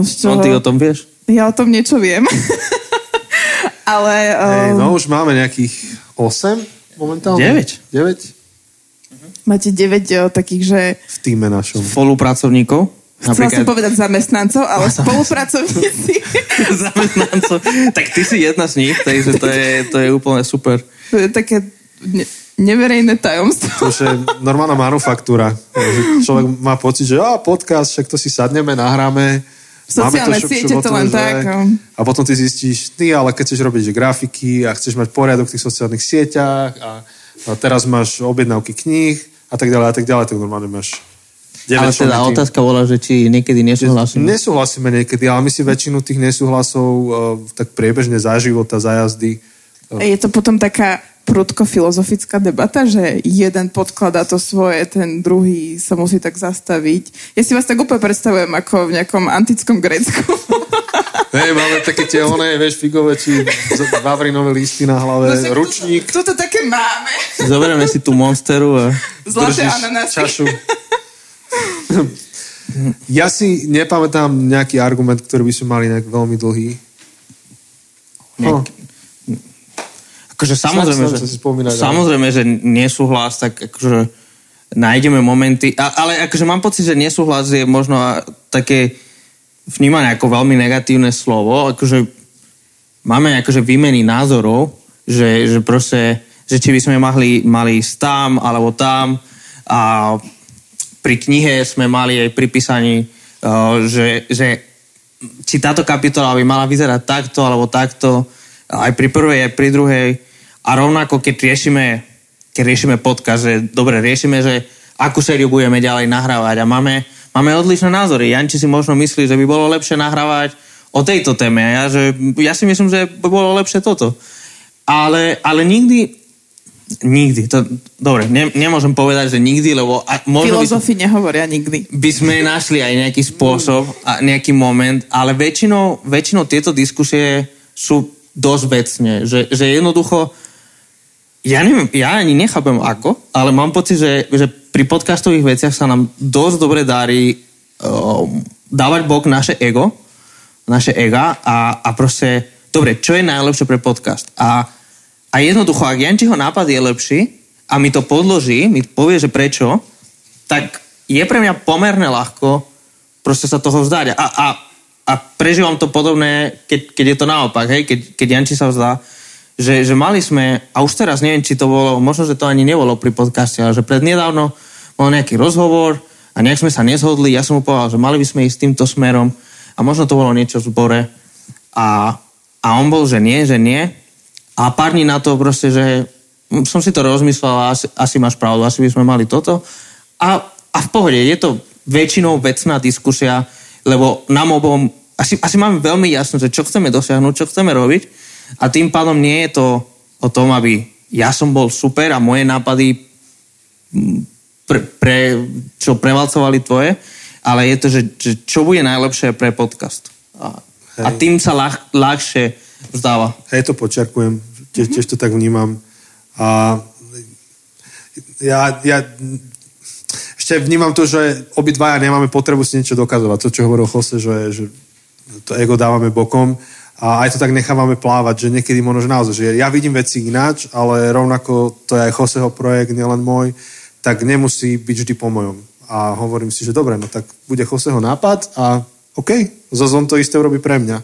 S1: čo... No, ty o tom vieš?
S3: Ja o tom niečo viem. [laughs] Ale...
S2: Hey, no um, už máme nejakých 8 momentálne.
S1: 9.
S2: 9.
S3: Máte 9 takých, že...
S2: V týme našom.
S1: Spolupracovníkov.
S3: Chcela Napríklad... som povedať zamestnancov, ale [laughs] spolupracovníci. [laughs]
S1: zamestnancov. Tak ty si jedna z nich, takže to je, to je úplne super.
S3: To je také ne, neverejné tajomstvo.
S2: To je normálna manufaktúra. Človek má pocit, že á, podcast, však to si sadneme, nahráme.
S3: Sociálne to siete to len tak. No.
S2: A potom ty zistíš, ty, ale keď chceš robiť že grafiky a chceš mať poriadok v tých sociálnych sieťach a, a teraz máš objednávky kníh a tak ďalej a tak ďalej, tak normálne máš
S1: ale teda otázka bola, že či niekedy nesúhlasíme.
S2: Nesúhlasíme niekedy, ale my si väčšinu tých nesúhlasov uh, tak priebežne za života, za jazdy.
S3: Uh. Je to potom taká prudko-filozofická debata, že jeden podkladá to svoje, ten druhý sa musí tak zastaviť. Ja si vás tak úplne predstavujem ako v nejakom antickom Grécku. [laughs]
S2: Hej, máme také tie oné, vieš, figové, či vavrinové listy na hlave, no, ručník.
S3: Toto také máme.
S1: Zoberieme si tú monsteru a
S3: Zlaté ananásy. čašu. [laughs]
S2: Ja si nepamätám nejaký argument, ktorý by sme mali nejak veľmi dlhý.
S1: No. Akože samozrejme, že, si spomínať, samozrejme, že nesúhlas, tak akože nájdeme momenty, a, ale akože mám pocit, že nesúhlas je možno také vnímané ako veľmi negatívne slovo, akože máme akože výmeny názorov, že, že proste, že či by sme mali, mali ísť tam alebo tam. A pri knihe sme mali aj pri písaní, uh, že, že či táto kapitola by mala vyzerať takto alebo takto, aj pri prvej, aj pri druhej. A rovnako, keď riešime, keď riešime podcast, že dobre, riešime, že akú sériu budeme ďalej nahrávať a máme, máme odlišné názory. Janči si možno myslí, že by bolo lepšie nahrávať o tejto téme ja, že, ja si myslím, že by bolo lepšie toto. Ale, ale nikdy, Nikdy. To, dobre, ne, nemôžem povedať, že nikdy, lebo... A,
S3: možno Filozofi by, nehovoria nikdy.
S1: By sme našli aj nejaký spôsob a nejaký moment, ale väčšinou, väčšinou tieto diskusie sú dosť vecne, že, že jednoducho ja neviem, ja ani nechápem ako, ale mám pocit, že, že pri podcastových veciach sa nám dosť dobre darí uh, dávať bok naše ego, naše ega a, a proste, dobre, čo je najlepšie pre podcast? A a jednoducho, ak Jančiho nápad je lepší a mi to podloží, mi povie, že prečo, tak je pre mňa pomerne ľahko proste sa toho vzdať. A, a, a prežívam to podobné, keď, keď je to naopak, hej? Keď, keď Janči sa vzdá, že, že mali sme, a už teraz neviem, či to bolo, možno, že to ani nebolo pri podcaste, ale že prednedávno bol nejaký rozhovor a nejak sme sa nezhodli, ja som mu povedal, že mali by sme ísť týmto smerom a možno to bolo niečo v zbore a, a on bol, že nie, že nie a pár dní na to proste, že som si to rozmyslel a asi, asi máš pravdu, asi by sme mali toto. A, a v pohode, je to väčšinou vecná diskusia, lebo nám obom, asi, asi máme veľmi jasno, že čo chceme dosiahnuť, čo chceme robiť a tým pádom nie je to o tom, aby ja som bol super a moje nápady pre, pre, čo prevalcovali tvoje, ale je to, že, že čo bude najlepšie pre podcast. A, a tým sa ľah, ľahšie vzdáva.
S2: Hej, to počerkujem, tiež, tiež to tak vnímam. A ja, ja ešte vnímam to, že obidvaja nemáme potrebu si niečo dokazovať. To, čo hovoril Jose, že, že to ego dávame bokom a aj to tak nechávame plávať, že niekedy možno že naozaj, že ja vidím veci ináč, ale rovnako to je aj Joseho projekt, nielen môj, tak nemusí byť vždy po mojom. A hovorím si, že dobre, no tak bude Joseho nápad a OK, Zozon to isté urobí pre mňa.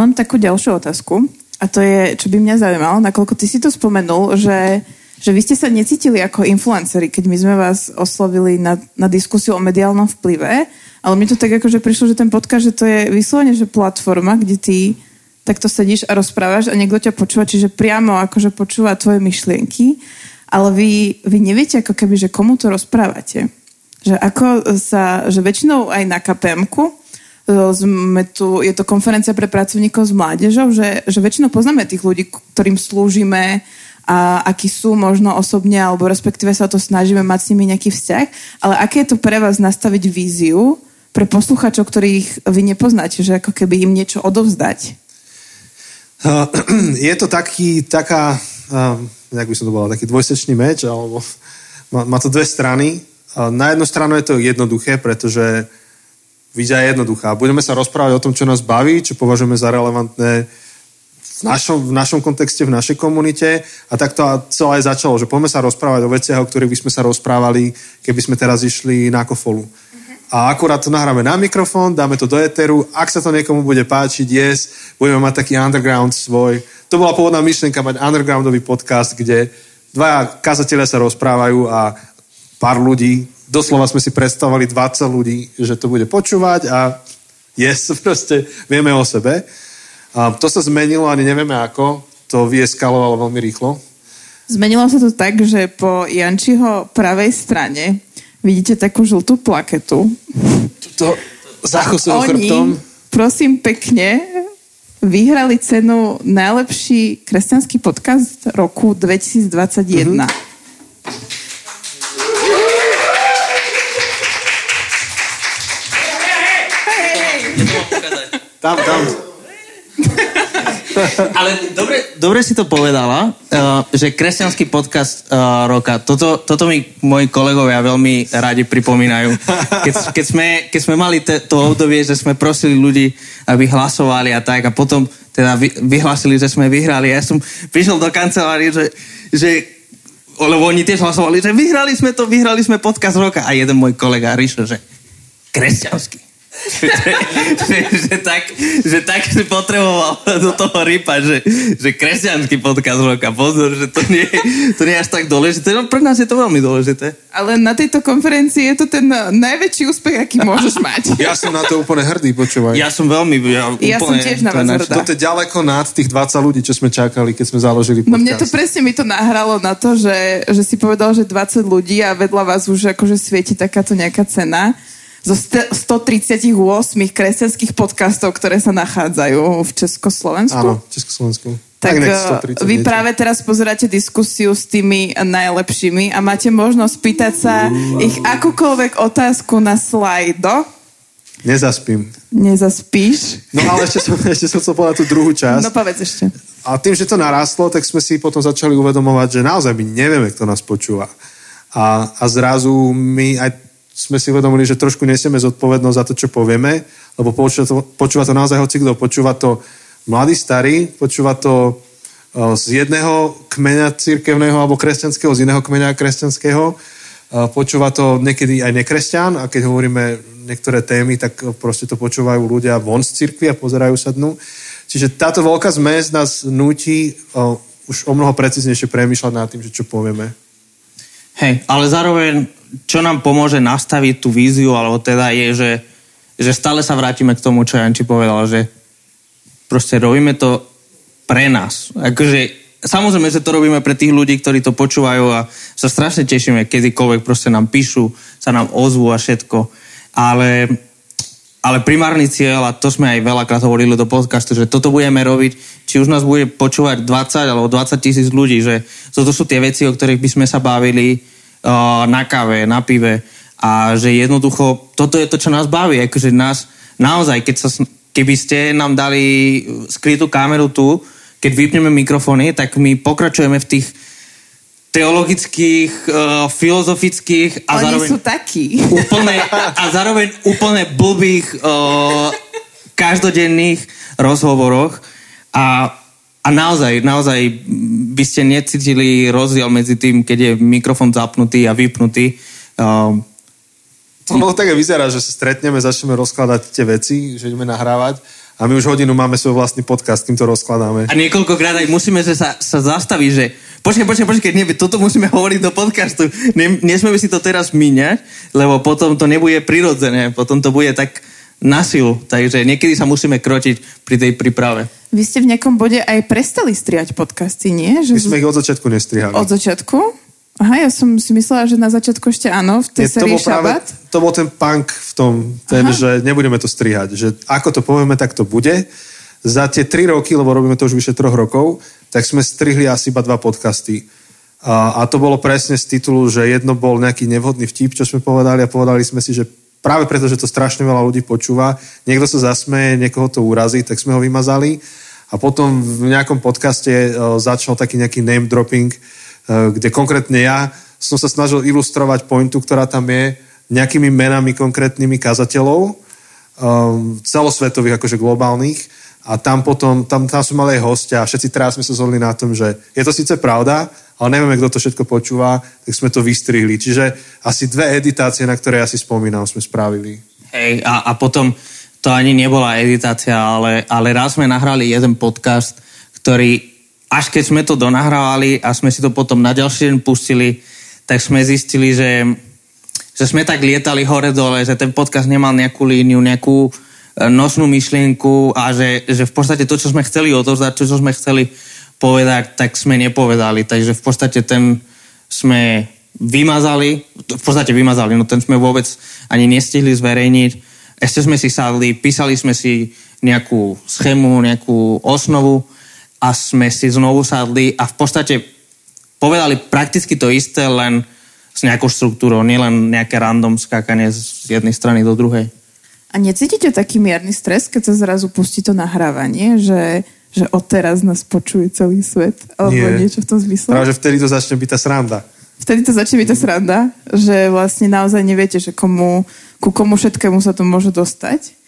S3: Mám takú ďalšiu otázku a to je, čo by mňa zaujímalo, nakoľko ty si to spomenul, že že vy ste sa necítili ako influenceri, keď my sme vás oslovili na, na diskusiu o mediálnom vplyve, ale mi to tak akože prišlo, že ten podcast, že to je vyslovene, že platforma, kde ty takto sedíš a rozprávaš a niekto ťa počúva, čiže priamo akože počúva tvoje myšlienky, ale vy, vy neviete ako keby, že komu to rozprávate. Že ako sa, že väčšinou aj na KPM-ku sme tu, je to konferencia pre pracovníkov s mládežou, že, že väčšinou poznáme tých ľudí, ktorým slúžime, a akí sú možno osobne, alebo respektíve sa to snažíme mať s nimi nejaký vzťah, ale aké je to pre vás nastaviť víziu pre posluchačov, ktorých vy nepoznáte, že ako keby im niečo odovzdať? [clears throat]
S2: Je to taký, taká, jak by som to bola, taký dvojsečný meč, alebo má, má to dve strany. Na jednu stranu je to jednoduché, pretože vidia je jednoduchá. Budeme sa rozprávať o tom, čo nás baví, čo považujeme za relevantné našom, v našom kontexte, v našej komunite a tak to celé aj začalo, že poďme sa rozprávať o veciach, o ktorých by sme sa rozprávali, keby sme teraz išli na kofolu. A akurát to nahráme na mikrofón, dáme to do eteru, ak sa to niekomu bude páčiť, yes, budeme mať taký underground svoj. To bola pôvodná myšlienka mať undergroundový podcast, kde dvaja kazatelia sa rozprávajú a pár ľudí, doslova sme si predstavovali 20 ľudí, že to bude počúvať a yes, [laughs] proste vieme o sebe. A to sa zmenilo, ani nevieme ako. To vyeskalovalo veľmi rýchlo.
S3: Zmenilo sa to tak, že po Jančiho pravej strane vidíte takú žltú plaketu.
S2: Tuto za chrbtom.
S3: prosím pekne, vyhrali cenu najlepší kresťanský podcast roku 2021. Mm-hmm.
S2: Tam, tam.
S1: Ale dobre, dobre si to povedala, uh, že kresťanský podcast uh, roka, toto, toto mi moji kolegovia veľmi radi pripomínajú. Keď, keď, sme, keď sme mali te, to obdobie, že sme prosili ľudí, aby hlasovali a tak a potom teda vy, vyhlasili, že sme vyhrali. Ja som prišiel do kancelárie, že, že lebo oni tiež hlasovali, že vyhrali sme to, vyhrali sme podcast roka. A jeden môj kolega riešil, že kresťanský že, že, že, tak, že tak si potreboval do toho rýpať, že, že kresťanský podcast roka. Pozor, že to nie, to nie je až tak dôležité. No pre nás je to veľmi dôležité.
S3: Ale na tejto konferencii je to ten najväčší úspech, aký môžeš mať.
S2: Ja som na to úplne hrdý, počúvaj.
S1: Ja som veľmi... Ja, úplne,
S3: ja som tiež na vás hrdá.
S2: Toto je ďaleko nad tých 20 ľudí, čo sme čakali, keď sme založili podcast.
S3: No mne to presne mi to nahralo na to, že, že si povedal, že 20 ľudí a vedľa vás už akože svieti takáto nejaká cena zo 138 kresťanských podcastov, ktoré sa nachádzajú v Československu.
S2: Áno, v Československu.
S3: Tak, tak vy niečo. práve teraz pozeráte diskusiu s tými najlepšími a máte možnosť pýtať sa uh. ich akúkoľvek otázku na slajdo.
S2: Nezaspím.
S3: Nezaspíš?
S2: No ale ešte som, ešte som chcel povedať tú druhú časť.
S3: No povedz ešte.
S2: A tým, že to narastlo, tak sme si potom začali uvedomovať, že naozaj my nevieme, kto nás počúva. A, a zrazu my aj sme si uvedomili, že trošku nesieme zodpovednosť za to, čo povieme, lebo počúva to, počúva to naozaj hoci kto. Počúva to mladý, starý, počúva to z jedného kmeňa církevného alebo kresťanského, z iného kmeňa kresťanského. Počúva to niekedy aj nekresťan a keď hovoríme niektoré témy, tak proste to počúvajú ľudia von z cirkvi a pozerajú sa dnu. Čiže táto veľká zmes nás nutí už o mnoho preciznejšie premýšľať nad tým, že čo povieme.
S1: Hej, ale zároveň čo nám pomôže nastaviť tú víziu, alebo teda je, že, že stále sa vrátime k tomu, čo Janči povedal, že proste robíme to pre nás. Akože, samozrejme, že to robíme pre tých ľudí, ktorí to počúvajú a sa strašne tešíme, kedykoľvek proste nám píšu, sa nám ozvú a všetko. Ale, ale primárny cieľ, a to sme aj veľakrát hovorili do podcastu, že toto budeme robiť, či už nás bude počúvať 20 alebo 20 tisíc ľudí, že toto sú tie veci, o ktorých by sme sa bavili, na káve, na pive a že jednoducho toto je to, čo nás baví. Akože nás naozaj, keď sa, keby ste nám dali skrytú kameru tu, keď vypneme mikrofóny, tak my pokračujeme v tých teologických, uh, filozofických a
S3: Oni
S1: zároveň
S3: sú takí.
S1: úplne, a zároveň úplne blbých uh, každodenných rozhovoroch a, a naozaj, naozaj by ste necítili rozdiel medzi tým, keď je mikrofón zapnutý a vypnutý. Uh,
S2: No tak vyzerá, že sa stretneme, začneme rozkladať tie veci, že ideme nahrávať a my už hodinu máme svoj vlastný podcast, kým to rozkladáme.
S1: a niekoľkokrát aj musíme že sa, sa zastaviť, že počkaj, počkaj, počkaj, nie, toto musíme [laughs] hovoriť do podcastu. Ne, nesmieme si to teraz míňať, lebo potom to nebude prirodzené, potom to bude tak na silu. Takže niekedy sa musíme kročiť pri tej príprave.
S3: Vy ste v nejakom bode aj prestali striať podcasty, nie? Že
S2: My sme ich od začiatku nestrihali.
S3: Od začiatku? Aha, ja som si myslela, že na začiatku ešte áno, v tej
S2: Nie, to,
S3: sérii
S2: bol práve,
S3: Šabat.
S2: to bol ten punk v tom, ten,
S3: Aha.
S2: že nebudeme to strihať. Že ako to povieme, tak to bude. Za tie tri roky, lebo robíme to už vyše troch rokov, tak sme strihli asi iba dva podcasty. A, a to bolo presne z titulu, že jedno bol nejaký nevhodný vtip, čo sme povedali a povedali sme si, že práve preto, že to strašne veľa ľudí počúva, niekto sa zasmeje, niekoho to urazí, tak sme ho vymazali. A potom v nejakom podcaste e, začal taký nejaký name dropping, e, kde konkrétne ja som sa snažil ilustrovať pointu, ktorá tam je, nejakými menami konkrétnymi kazateľov, um, celosvetových, akože globálnych. A tam potom, tam, tam sme mali hostia a všetci teraz sme sa zhodli na tom, že je to síce pravda, ale nevieme, kto to všetko počúva, tak sme to vystrihli. Čiže asi dve editácie, na ktoré ja si spomínam, sme spravili.
S1: Hej, a, a potom to ani nebola editácia, ale, ale raz sme nahrali jeden podcast, ktorý až keď sme to donahrávali a sme si to potom na ďalší deň pustili, tak sme zistili, že, že sme tak lietali hore-dole, že ten podcast nemal nejakú líniu, nejakú e, nosnú myšlienku a že, že v podstate to, čo sme chceli odovzdať, to, čo sme chceli povedať, tak sme nepovedali. Takže v podstate ten sme vymazali, v podstate vymazali, no ten sme vôbec ani nestihli zverejniť. Ešte sme si sadli, písali sme si nejakú schému, nejakú osnovu a sme si znovu sadli a v podstate povedali prakticky to isté, len s nejakou štruktúrou, nielen nejaké random skákanie z jednej strany do druhej.
S3: A necítite taký mierny stres, keď sa zrazu pustí to nahrávanie, že, že odteraz nás počuje celý svet? Alebo
S2: Nie.
S3: niečo v tom zmysle?
S2: Práve, že vtedy to začne byť tá sranda.
S3: Vtedy to začne byť tá sranda, že vlastne naozaj neviete, že komu, ku komu všetkému sa to môže dostať.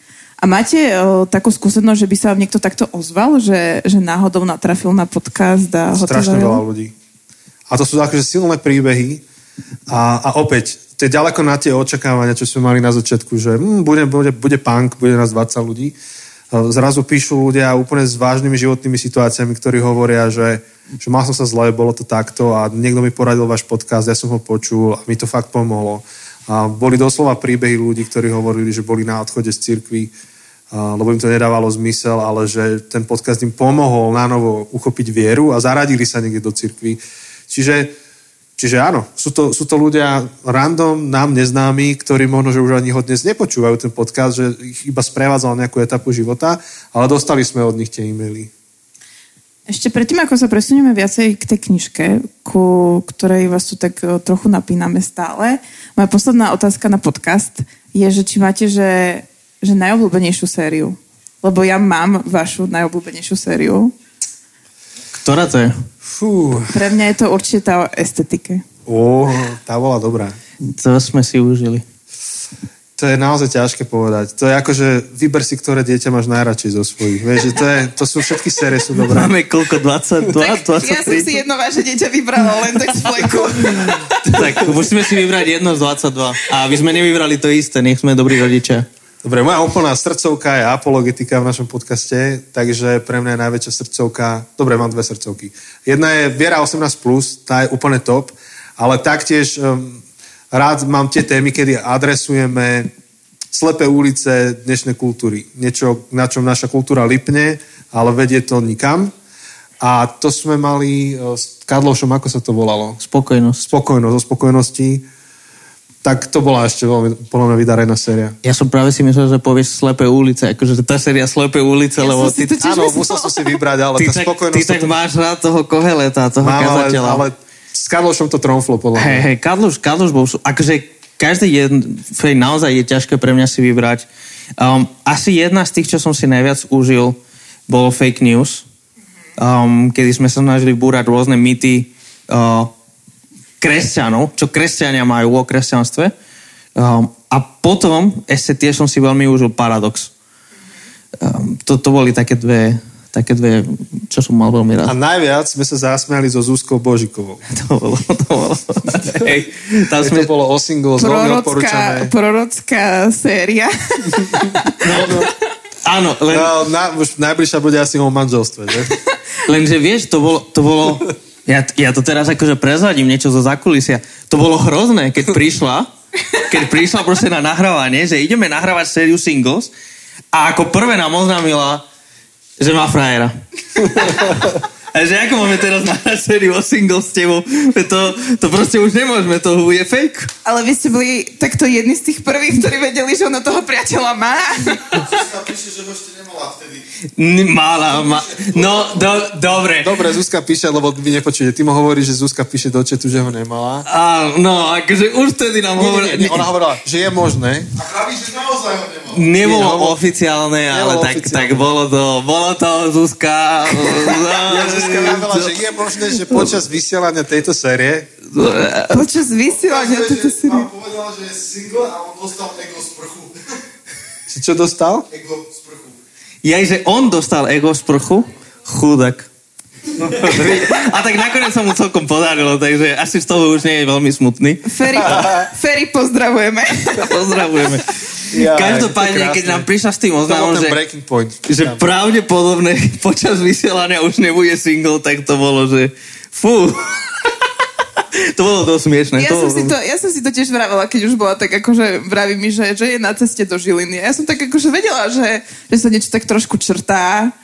S3: A máte o, takú skúsenosť, že by sa vám niekto takto ozval, že, že náhodou natrafil na podcast a ho
S2: Strašne veľa ľudí. A to sú akože silné príbehy. A, a opäť, to je ďaleko na tie očakávania, čo sme mali na začiatku, že hm, bude, bude, bude punk, bude nás 20 ľudí. Zrazu píšu ľudia úplne s vážnymi životnými situáciami, ktorí hovoria, že, že mal som sa zle, bolo to takto a niekto mi poradil váš podcast, ja som ho počul a mi to fakt pomohlo. A boli doslova príbehy ľudí, ktorí hovorili, že boli na odchode z cirkvi, a, lebo im to nedávalo zmysel, ale že ten podcast im pomohol na novo uchopiť vieru a zaradili sa niekde do cirkvi. Čiže, čiže áno, sú to, sú to ľudia random, nám neznámi, ktorí možno, že už ani ho dnes nepočúvajú ten podcast, že ich iba sprevádzal nejakú etapu života, ale dostali sme od nich tie e-maily.
S3: Ešte predtým, ako sa presunieme viacej k tej knižke, ku ktorej vás tu tak o, trochu napíname stále, moja posledná otázka na podcast je, že či máte, že, že najobľúbenejšiu sériu. Lebo ja mám vašu najobľúbenejšiu sériu.
S1: Ktorá to je?
S2: Fú,
S3: Pre mňa je to určite tá o estetike.
S2: ó, tá bola dobrá.
S1: To sme si užili.
S2: To je naozaj ťažké povedať. To je ako, že vyber si, ktoré dieťa máš najradšej zo svojich. Vieš, že to, je, to sú všetky série sú dobré.
S1: Máme koľko? 22,
S3: Tak
S1: 23?
S3: ja som si jedno vaše dieťa vybrala len tak z fleku.
S1: Tak musíme si vybrať jedno z 22. A aby sme nevybrali to isté, nech sme dobrí rodičia.
S2: Dobre, moja úplná srdcovka je apologetika v našom podcaste, takže pre mňa je najväčšia srdcovka, dobre, mám dve srdcovky. Jedna je Viera 18+, tá je úplne top, ale taktiež um, rád mám tie témy, kedy adresujeme slepé ulice dnešnej kultúry. Niečo, na čom naša kultúra lipne, ale vedie to nikam. A to sme mali uh, s Kadlošom, ako sa to volalo?
S1: Spokojnosť.
S2: Spokojnosť, o spokojnosti. Tak to bola ešte veľmi, podľa mňa vydarená séria.
S1: Ja som práve si myslel, že povieš Slepé ulice, akože tá séria Slepé ulice,
S3: Ja
S1: lebo ty,
S2: Áno, musel som si vybrať, ale
S1: ty,
S2: tá
S1: tak,
S2: spokojnosť...
S1: ty tak
S2: to-
S1: máš rád toho Koheleta, toho
S2: Mám, ale,
S1: kazateľa.
S2: ale s Karlošom to tromflo, podľa mňa.
S1: Hej, hej, Kadluš, Kadluš bol, akože každý jeden, fej, naozaj je ťažké pre mňa si vybrať. Um, asi jedna z tých, čo som si najviac užil, bolo fake news, um, kedy sme sa snažili búrať rôzne mýty uh, kresťanov, čo kresťania majú o kresťanstve. Um, a potom ešte tiež som si veľmi užil Paradox. Um, to, to boli také dve, také dve, čo som mal veľmi
S2: A
S1: rád.
S2: najviac sme sa zasmiali so Zuzkou Božikovou. [laughs]
S1: To bolo, to bolo. Hej, tam
S2: Sme... To bolo o single
S3: Prorocká,
S2: odporúčané.
S3: prorocká séria.
S1: áno, len,
S2: No, na, už najbližšia bude asi o manželstve, že?
S1: Lenže vieš, to bolo, to bolo ja, ja to teraz akože prezradím niečo zo zákulisia. To bolo hrozné, keď prišla, keď prišla proste na nahrávanie, že ideme nahrávať sériu singles a ako prvé nám oznámila, že má frajera. A že ako máme teraz nahrať sériu o singles s tebou? To, to proste už nemôžeme, to bude fake.
S3: Ale vy ste boli takto jedni z tých prvých, ktorí vedeli, že ona toho priateľa má.
S2: píše, že ho ešte nemala vtedy.
S1: Mala, ma... No, do, dobre.
S2: Dobre, Zuzka píše, lebo vy nepočujete. Ty mu hovoríš, že Zuzka píše do četu, že ho nemala.
S1: A, no, akože už vtedy nám
S2: Nie,
S1: hovorila...
S2: nie, nie, ona hovorila, že je možné.
S5: A praví, že naozaj ho nemal.
S1: Nebolo
S2: Nie, no,
S1: oficiálne, ale
S2: nebolo
S1: tak,
S2: oficiálne.
S1: tak bolo to, bolo to Zuzka. [laughs]
S2: Ja Zuzka vravela, že je možné, že počas vysielania tejto série
S3: Počas vysielania toto si...
S5: Vám povedal, že je single a on dostal ego z prchu.
S2: si čo dostal?
S5: Ego z prchu.
S1: Jaj, že on dostal ego z prchu, chudák. A tak nakoniec sa mu celkom podarilo, takže asi z toho už nie je veľmi smutný.
S3: Ferry, Ferry pozdravujeme.
S1: Pozdravujeme.
S2: Jaj,
S1: Každopádne, keď nám prišla s tým oznámom, že,
S2: breaking point.
S1: že pravdepodobne [laughs] počas vysielania už nebude single, tak to bolo, že fú. [laughs] to bolo dosť smiešné.
S3: Ja
S1: to
S3: som, si to, ja som si to tiež vravela, keď už bola tak akože vraví mi, že, že je na ceste do Žiliny. Ja som tak akože vedela, že, že sa niečo tak trošku črtá.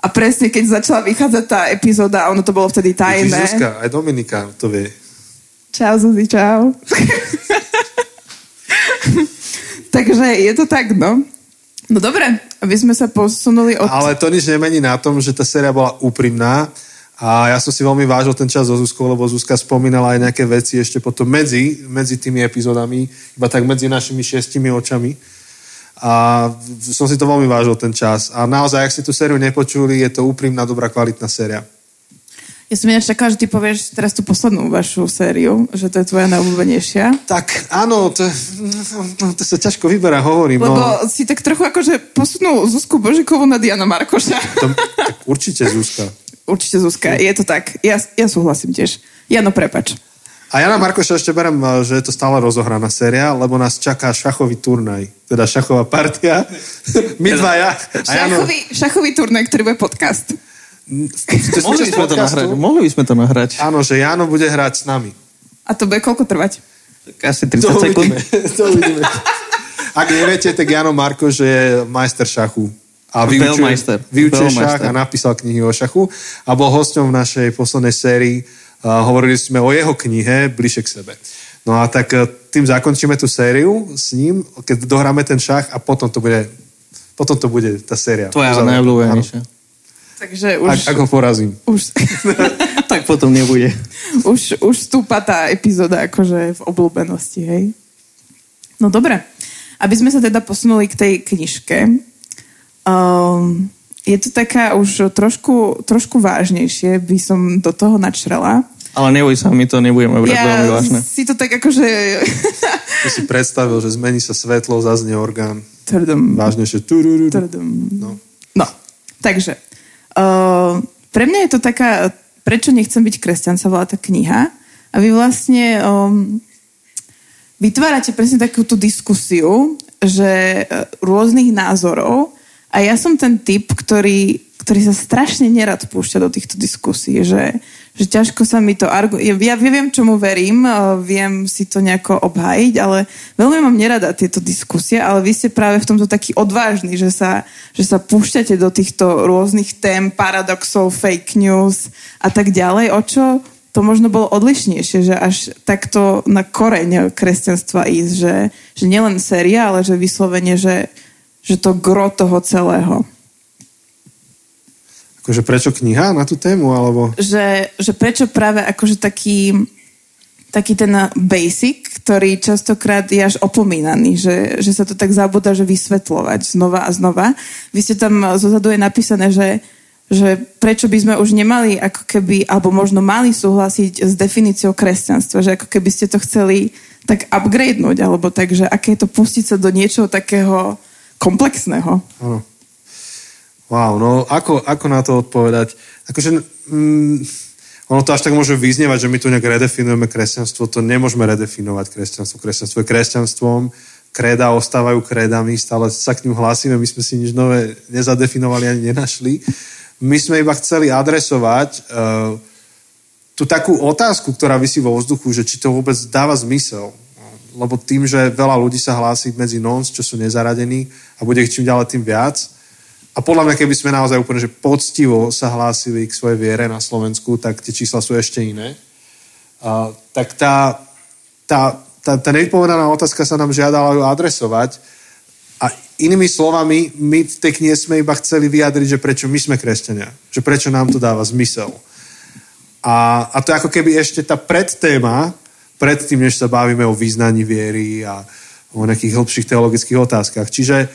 S3: A presne, keď začala vychádzať tá epizóda, a ono to bolo vtedy tajné.
S2: Zuzka, aj Dominika to vie.
S3: Čau, Zuzi, čau. [laughs] Takže je to tak, no. No dobre, aby sme sa posunuli od...
S2: Ale to nič nemení na tom, že tá séria bola úprimná a ja som si veľmi vážil ten čas so Zuzkou, lebo Zuzka spomínala aj nejaké veci ešte potom medzi, medzi tými epizódami, iba tak medzi našimi šiestimi očami. A som si to veľmi vážil ten čas. A naozaj, ak ste tú sériu nepočuli, je to úprimná, dobrá, kvalitná séria.
S3: Ja som ináč čakala, že ty povieš teraz tú poslednú vašu sériu, že to je tvoja najobľúbenejšia.
S2: Tak, áno, to, no, to sa ťažko vyberá, hovorím.
S3: Lebo
S2: No,
S3: si tak trochu akože posunul Zuzku Božikovú na Diana Markoša.
S2: to, tak určite Zuzka.
S3: Určite Zuzka, je to tak. Ja, ja súhlasím tiež. Jano, prepač.
S2: A ja na Markoša ešte berem, že je to stále rozohraná séria, lebo nás čaká šachový turnaj. Teda šachová partia. [laughs] My dvaja.
S3: Šachový, šachový turnaj, ktorý bude podcast.
S2: Ste
S1: Mohli sme to nahrať. Mohli by sme to nahrať.
S2: Áno, že Jano bude hrať s nami.
S3: A to bude koľko trvať?
S1: Tak asi
S2: To
S1: 30 sekúnd.
S2: uvidíme. To uvidíme. Ak neviete, tak Jano Marko, že je majster šachu. A vyučuje, vyučuje šach a napísal knihy o šachu. A bol hosťom v našej poslednej sérii. A hovorili sme o jeho knihe Bližšie k sebe. No a tak e, tým zakončíme tú sériu s ním, keď dohráme ten šach a potom to bude, potom to bude tá séria.
S1: Tvoja najobľúbenejšia.
S3: Takže už,
S2: Ak, ak ho porazím.
S3: už, [laughs]
S1: tak potom nebude.
S3: už, už stúpa tá epizóda akože v obľúbenosti, hej? No dobre. Aby sme sa teda posunuli k tej knižke, um, je to taká už trošku, trošku vážnejšie, by som do toho načrela.
S1: Ale neboj sa, my to nebudeme brať veľmi
S3: Ja
S1: vážne.
S3: si to tak akože...
S2: To si predstavil, že zmení sa svetlo, zaznie orgán.
S3: Trdom.
S2: Vážnejšie.
S3: Trdom.
S2: No.
S3: No, takže pre mňa je to taká, prečo nechcem byť kresťan, sa volá tá kniha. A vy vlastne um, vytvárate presne takúto diskusiu, že uh, rôznych názorov a ja som ten typ, ktorý, ktorý sa strašne nerad púšťa do týchto diskusí, že, že ťažko sa mi to... Argu- ja, ja viem, čomu verím, uh, viem si to nejako obhájiť, ale veľmi mám nerada tieto diskusie, ale vy ste práve v tomto taký odvážni, že sa, že sa púšťate do týchto rôznych tém, paradoxov, fake news a tak ďalej. O čo to možno bolo odlišnejšie, že až takto na koreň kresťanstva ísť, že, že nielen séria, ale že vyslovene, že, že to gro toho celého.
S2: Akože prečo kniha na tú tému, alebo...
S3: Že, že prečo práve akože taký, taký ten basic, ktorý častokrát je až opomínaný, že, že sa to tak zabúda, že vysvetľovať znova a znova. Vy ste tam zozadu je napísané, že, že prečo by sme už nemali ako keby, alebo možno mali súhlasiť s definíciou kresťanstva, že ako keby ste to chceli tak upgradenúť, alebo tak, že aké je to pustiť sa do niečoho takého komplexného.
S2: Áno. Wow, no ako, ako na to odpovedať? Akože, mm, ono to až tak môže vyznievať, že my tu nejak redefinujeme kresťanstvo. To nemôžeme redefinovať kresťanstvo. Kresťanstvo je kresťanstvom, kréda ostávajú krédami, stále sa k ním hlásime, my sme si nič nové nezadefinovali ani nenašli. My sme iba chceli adresovať uh, tú takú otázku, ktorá vysí vo vzduchu, že či to vôbec dáva zmysel. Lebo tým, že veľa ľudí sa hlási medzi nons, čo sú nezaradení a bude ich čím ďalej tým viac. A podľa mňa, keby sme naozaj úplne že poctivo sa hlásili k svojej viere na Slovensku, tak tie čísla sú ešte iné. Uh, tak tá, tá, tá, tá nevypovedaná otázka sa nám žiadala ju adresovať a inými slovami, my v tej knihe sme iba chceli vyjadriť, že prečo my sme kresťania. Že prečo nám to dáva zmysel. A, a to je ako keby ešte tá predtéma, predtým, než sa bavíme o význaní viery a o nejakých hĺbších teologických otázkach. Čiže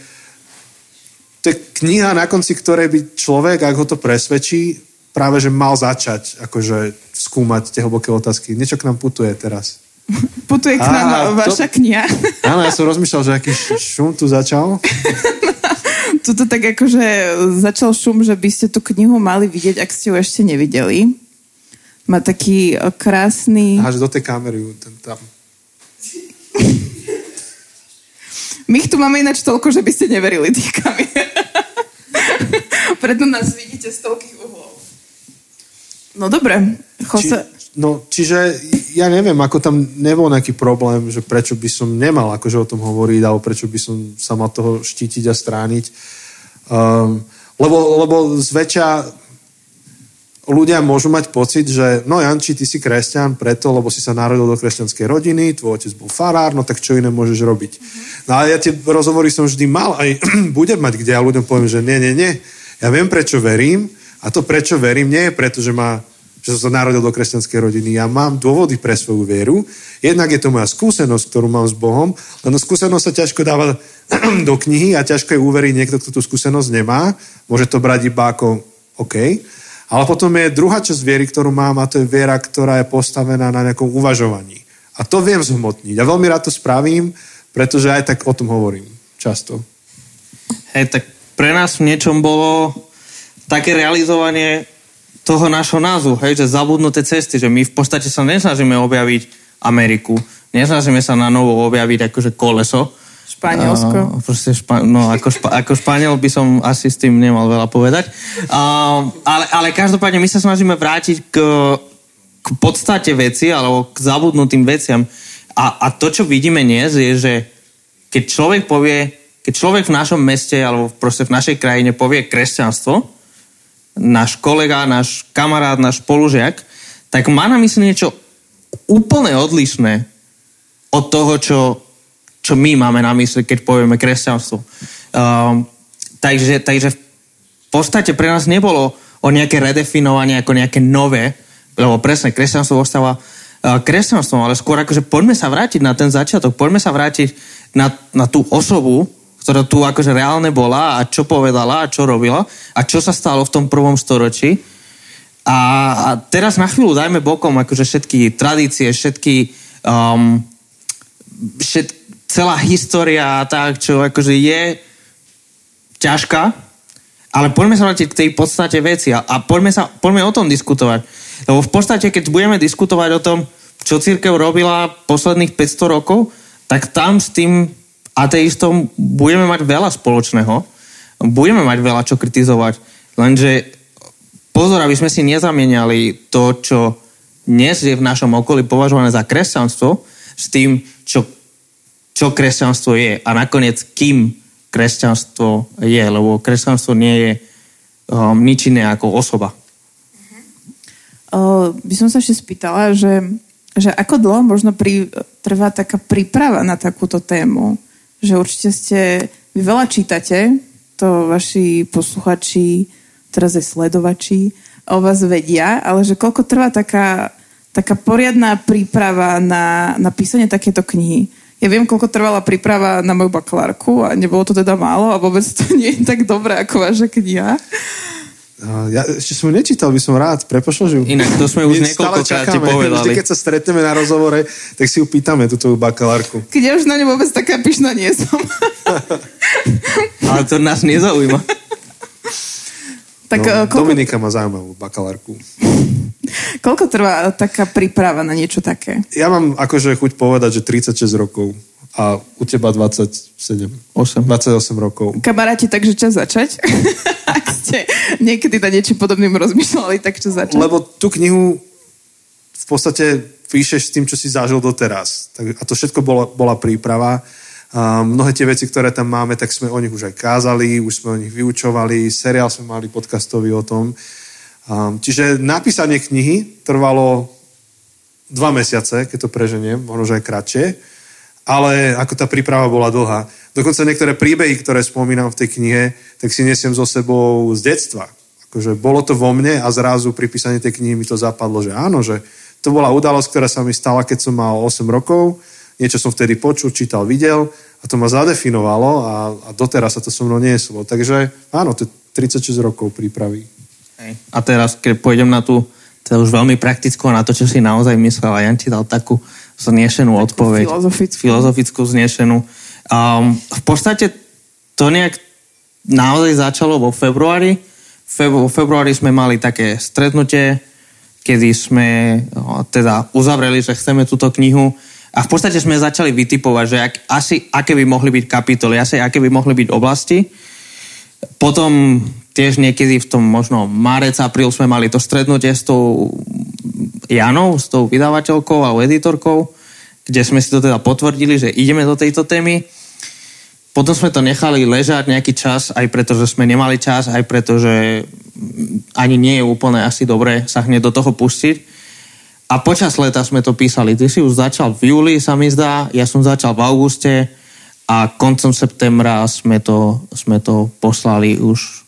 S2: to je kniha, na konci ktorej by človek, ak ho to presvedčí, práve že mal začať akože skúmať tie hlboké otázky. Niečo k nám putuje teraz. [laughs]
S3: Putuje k nám
S2: Á,
S3: vaša
S2: to-
S3: kniha. [laughs]
S2: Áno, ja som rozmýšľal, že aký šum tu začal. [laughs]
S3: Tuto tak akože začal šum, že by ste tú knihu mali vidieť, ak ste ju ešte nevideli. Má taký eh, krásny...
S2: Že do tej kamery ten tam.
S3: My ich tu máme ináč toľko, že by ste neverili tých kamier. [laughs] Preto nás vidíte z toľkých uhlov. No dobre,
S2: Či,
S3: Jose...
S2: no, čiže ja neviem, ako tam nebol nejaký problém, že prečo by som nemal akože o tom hovoriť, alebo prečo by som sa mal toho štítiť a strániť. Um, lebo, lebo zväčša ľudia môžu mať pocit, že no Janči, ty si kresťan preto, lebo si sa narodil do kresťanskej rodiny, tvoj otec bol farár, no tak čo iné môžeš robiť. No ale ja tie rozhovory som vždy mal, aj [clears throat] budem mať, kde ja ľuďom poviem, že nie, nie, nie. Ja viem, prečo verím a to, prečo verím, nie je preto, že, ma, že som sa narodil do kresťanskej rodiny. Ja mám dôvody pre svoju vieru. Jednak je to moja skúsenosť, ktorú mám s Bohom, len skúsenosť sa ťažko dáva [clears throat] do knihy a ťažko je uveriť niekto, kto tú skúsenosť nemá. Môže to brať iba ako OK. Ale potom je druhá časť viery, ktorú mám a to je viera, ktorá je postavená na nejakom uvažovaní. A to viem zhmotniť. A veľmi rád to spravím, pretože aj tak o tom hovorím často.
S1: Hej, tak pre nás v niečom bolo také realizovanie toho nášho názvu, hej, že zabudnuté cesty, že my v podstate sa nesnažíme objaviť Ameriku, nesnažíme sa na novo objaviť akože koleso.
S3: Španielsko.
S1: A, proste špa, no, ako, špa, ako Španiel by som asi s tým nemal veľa povedať. A, ale, ale každopádne my sa snažíme vrátiť k, k podstate veci, alebo k zabudnutým veciam. A, a to, čo vidíme dnes, je, že keď človek povie, keď človek v našom meste alebo proste v našej krajine povie kresťanstvo, náš kolega, náš kamarát, náš spolužiak, tak má na mysli niečo úplne odlišné od toho, čo, čo my máme na mysli, keď povieme kresťanstvo. Um, takže, takže v podstate pre nás nebolo o nejaké redefinovanie ako nejaké nové, lebo presne kresťanstvo ostáva uh, kresťanstvom, ale skôr akože poďme sa vrátiť na ten začiatok, poďme sa vrátiť na, na tú osobu, ktorá tu akože reálne bola a čo povedala a čo robila a čo sa stalo v tom prvom storočí. A, a teraz na chvíľu dajme bokom akože všetky tradície, všetky um, všet, celá história a tak, čo akože je ťažká, ale poďme sa vrátiť k tej podstate veci a, a poďme, sa, poďme o tom diskutovať. Lebo v podstate, keď budeme diskutovať o tom, čo církev robila posledných 500 rokov, tak tam s tým ateistom budeme mať veľa spoločného. Budeme mať veľa čo kritizovať. Lenže pozor, aby sme si nezamieniali to, čo dnes je v našom okolí považované za kresťanstvo, s tým, čo, čo kresťanstvo je a nakoniec kým kresťanstvo je, lebo kresťanstvo nie je um, nič iné ako osoba.
S3: Uh, by som sa ešte spýtala, že, že ako dlho možno pri, trvá taká príprava na takúto tému? Že určite ste, vy veľa čítate, to vaši posluchači, teraz aj sledovači o vás vedia, ale že koľko trvá taká, taká poriadná príprava na, na písanie takéto knihy? Ja viem, koľko trvala príprava na moju bakalárku a nebolo to teda málo a vôbec to nie je tak dobré ako vaša kniha.
S2: Ja ešte som ju nečítal, by som rád, prepošlo, že ju...
S1: Inak to sme už niekoľkokrát ti
S2: čakáme.
S1: povedali.
S2: Vždy, keď sa stretneme na rozhovore, tak si ju pýtame, tú tvoju bakalárku.
S3: Keď ja už na ňu vôbec taká pyšná nie som. [laughs]
S1: Ale to nás nezaujíma.
S3: tak
S2: no,
S3: no, koľko,
S2: Dominika má zaujímavú bakalárku.
S3: Koľko trvá taká príprava na niečo také?
S2: Ja mám akože chuť povedať, že 36 rokov a u teba 27.
S1: 8.
S2: 28 rokov.
S3: Kamaráti, takže čas začať? [laughs] Ak ste niekedy na niečo podobným rozmýšľali, tak čas začať?
S2: Lebo tú knihu v podstate píšeš s tým, čo si zažil doteraz. A to všetko bola, bola príprava. A mnohé tie veci, ktoré tam máme, tak sme o nich už aj kázali, už sme o nich vyučovali, seriál sme mali podcastový o tom. A, čiže napísanie knihy trvalo dva mesiace, keď to preženiem, možno že aj kratšie, ale ako tá príprava bola dlhá. Dokonca niektoré príbehy, ktoré spomínam v tej knihe, tak si nesiem so sebou z detstva. Akože bolo to vo mne a zrazu pri písaní tej knihy mi to zapadlo, že áno, že to bola udalosť, ktorá sa mi stala, keď som mal 8 rokov, niečo som vtedy počul, čítal, videl a to ma zadefinovalo a, a doteraz sa to so mnou nieslo. Takže áno, to je 36 rokov prípravy.
S1: A teraz, keď pôjdem na tú, to je už veľmi praktickú, na to, čo si naozaj myslel, a Jan ti dal takú znešenú odpoveď.
S3: filozofickú.
S1: Filozofickú znešenú. Um, v podstate to nejak naozaj začalo vo februári. Feb- vo februári sme mali také stretnutie, kedy sme o, teda uzavreli, že chceme túto knihu a v podstate sme začali vytipovať, že ak, asi aké by mohli byť kapitoly, asi aké by mohli byť oblasti. Potom tiež niekedy v tom možno marec, apríl sme mali to stretnutie s tou Janou, s tou vydavateľkou a editorkou, kde sme si to teda potvrdili, že ideme do tejto témy. Potom sme to nechali ležať nejaký čas, aj preto, že sme nemali čas, aj preto, že ani nie je úplne asi dobré sa hneď do toho pustiť. A počas leta sme to písali. Ty si už začal v júli, sa mi zdá, ja som začal v auguste a koncom septembra sme to, sme to poslali už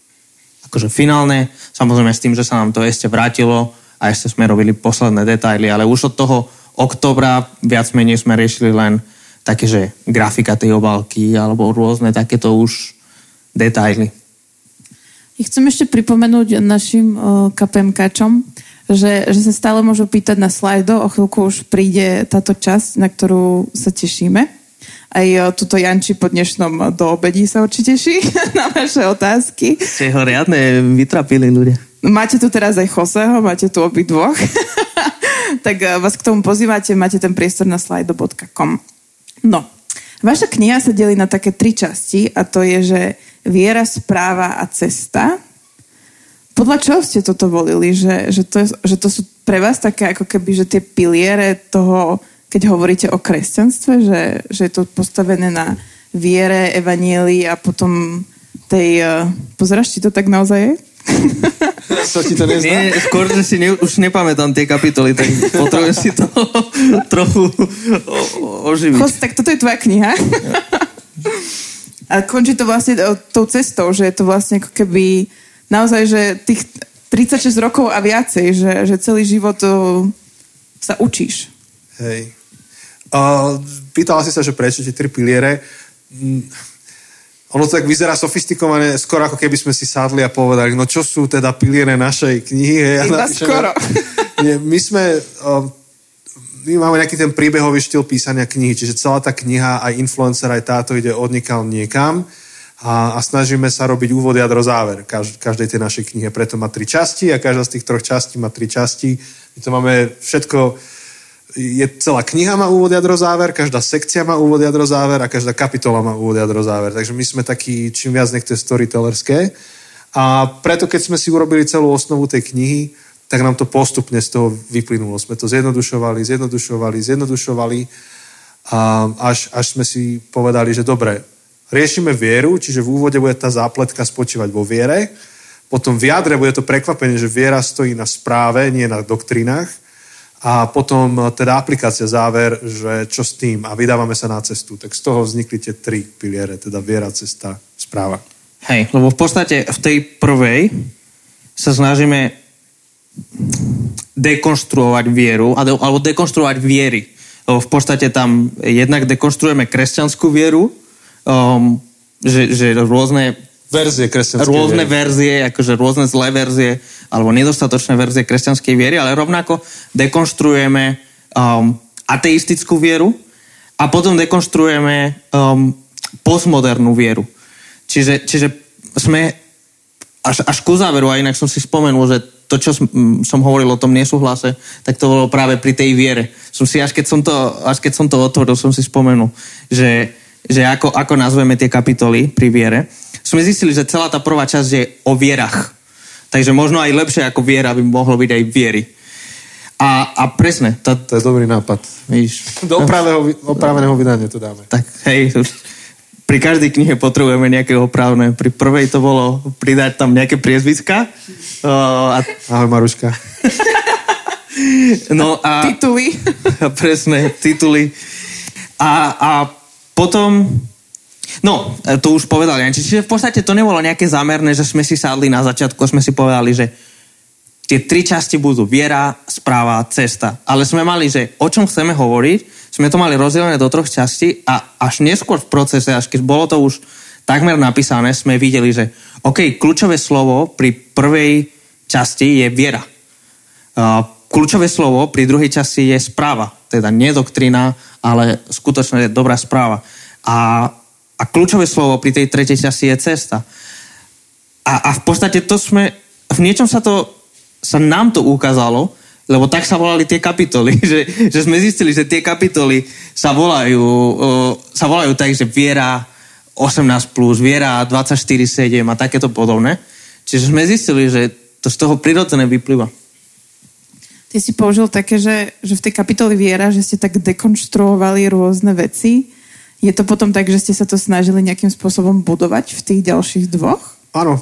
S1: akože finálne. Samozrejme s tým, že sa nám to ešte vrátilo a ešte sme robili posledné detaily, ale už od toho oktobra viac menej sme riešili len také, že grafika tej obálky alebo rôzne takéto už detaily.
S3: Chcem ešte pripomenúť našim KPMKčom, že, že sa stále môžu pýtať na slajdo, o chvíľku už príde táto časť, na ktorú sa tešíme. Aj uh, tuto Janči po dnešnom do obedí sa určite teší [laughs] na vaše otázky.
S1: Ste ho riadne vytrapili ľudia.
S3: Máte tu teraz aj Joseho, máte tu obidvoch. [laughs] tak uh, vás k tomu pozývate, máte ten priestor na slido.com. No, vaša kniha sa delí na také tri časti a to je, že viera, správa a cesta. Podľa čoho ste toto volili? Že, že, to, že to sú pre vás také ako keby, že tie piliere toho, keď hovoríte o kresťanstve, že, že je to postavené na viere, evanielii a potom tej... Uh, pozeráš, či to tak naozaj je? [laughs]
S2: Sa ti to nezdá?
S1: Nie, skôr, že si ne, už nepamätám tie kapitoly, tak potrebujem si to [laughs] trochu o, o, oživiť.
S3: Chos, tak toto je tvoja kniha. [laughs] A končí to vlastne e, tou cestou, že je to vlastne ako keby naozaj, že tých 36 rokov a viacej, že, že celý život uh, sa učíš.
S2: Hej. Uh, pýtala si sa, že prečo tie tri piliere. Mm, ono to tak vyzerá sofistikované, skoro ako keby sme si sadli a povedali, no čo sú teda piliere našej knihy. Hej, a
S3: Iba
S2: napíšeme-
S3: skoro. [laughs]
S2: Nie, my sme... Uh, my máme nejaký ten príbehový štýl písania knihy, čiže celá tá kniha, aj influencer, aj táto ide odnikal niekam a, a snažíme sa robiť úvod, jadro, záver kaž, každej tej našej knihe. Preto má tri časti a každá z tých troch častí má tri časti. My to máme všetko, je celá kniha má úvod, jadro, záver, každá sekcia má úvod, jadro, záver a každá kapitola má úvod, jadro, záver. Takže my sme takí, čím viac nech to je storytellerské. A preto, keď sme si urobili celú osnovu tej knihy, tak nám to postupne z toho vyplynulo. Sme to zjednodušovali, zjednodušovali, zjednodušovali a až, až sme si povedali, že dobre, riešime vieru, čiže v úvode bude tá zápletka spočívať vo viere, potom v jadre bude to prekvapenie, že viera stojí na správe, nie na doktrinách a potom teda aplikácia záver, že čo s tým a vydávame sa na cestu. Tak z toho vznikli tie tri piliere, teda viera, cesta, správa.
S1: Hej, lebo v podstate v tej prvej sa snažíme dekonštruovať vieru, ale- alebo dekonštruovať viery. Lebo v podstate tam jednak dekonštruujeme kresťanskú vieru, um, že, že rôzne
S2: Verzie kresťanskej
S1: rôzne
S2: viery.
S1: verzie, akože rôzne zlé verzie, alebo nedostatočné verzie kresťanskej viery, ale rovnako dekonštruujeme um, ateistickú vieru a potom dekonštruujeme um, postmodernú vieru. Čiže, čiže sme až, až ku záveru, a inak som si spomenul, že to, čo som, som hovoril o tom nesúhlase, tak to bolo práve pri tej viere. Som si, až keď som to, až keď som to otvoril, som si spomenul, že, že ako, ako nazveme tie kapitoly pri viere. Sme zistili, že celá tá prvá časť je o vierach. Takže možno aj lepšie ako viera by mohlo byť aj viery. A, a presne, to,
S2: To je dobrý nápad.
S1: víš,
S2: Do opraveného, opraveného vydania to dáme.
S1: tak hej, pri každej knihe potrebujeme nejaké opravné. Pri prvej to bolo pridať tam nejaké priezviska. Uh, a,
S2: Ahoj Maruška.
S1: no a,
S3: Tituly. [laughs]
S1: presne, tituly. A, a potom, no, to už povedali, čiže v podstate to nebolo nejaké zámerné, že sme si sadli na začiatku a sme si povedali, že tie tri časti budú viera, správa, cesta. Ale sme mali, že o čom chceme hovoriť, sme to mali rozdelené do troch častí a až neskôr v procese, až keď bolo to už takmer napísané, sme videli, že OK, kľúčové slovo pri prvej časti je viera. Uh, kľúčové slovo pri druhej časti je správa. Teda nie doktrína, ale skutočne dobrá správa. A, a kľúčové slovo pri tej tretej časti je cesta. A, a v podstate to sme, v niečom sa to, sa nám to ukázalo, lebo tak sa volali tie kapitoly, [laughs] že, že sme zistili, že tie kapitoly sa volajú, uh, sa volajú tak, že viera 18+, plus, viera 24-7 a takéto podobné. Čiže sme zistili, že to z toho prirodzené vyplýva.
S3: Ty si použil také, že, že v tej kapitoli viera, že ste tak dekonštruovali rôzne veci. Je to potom tak, že ste sa to snažili nejakým spôsobom budovať v tých ďalších dvoch?
S2: Áno.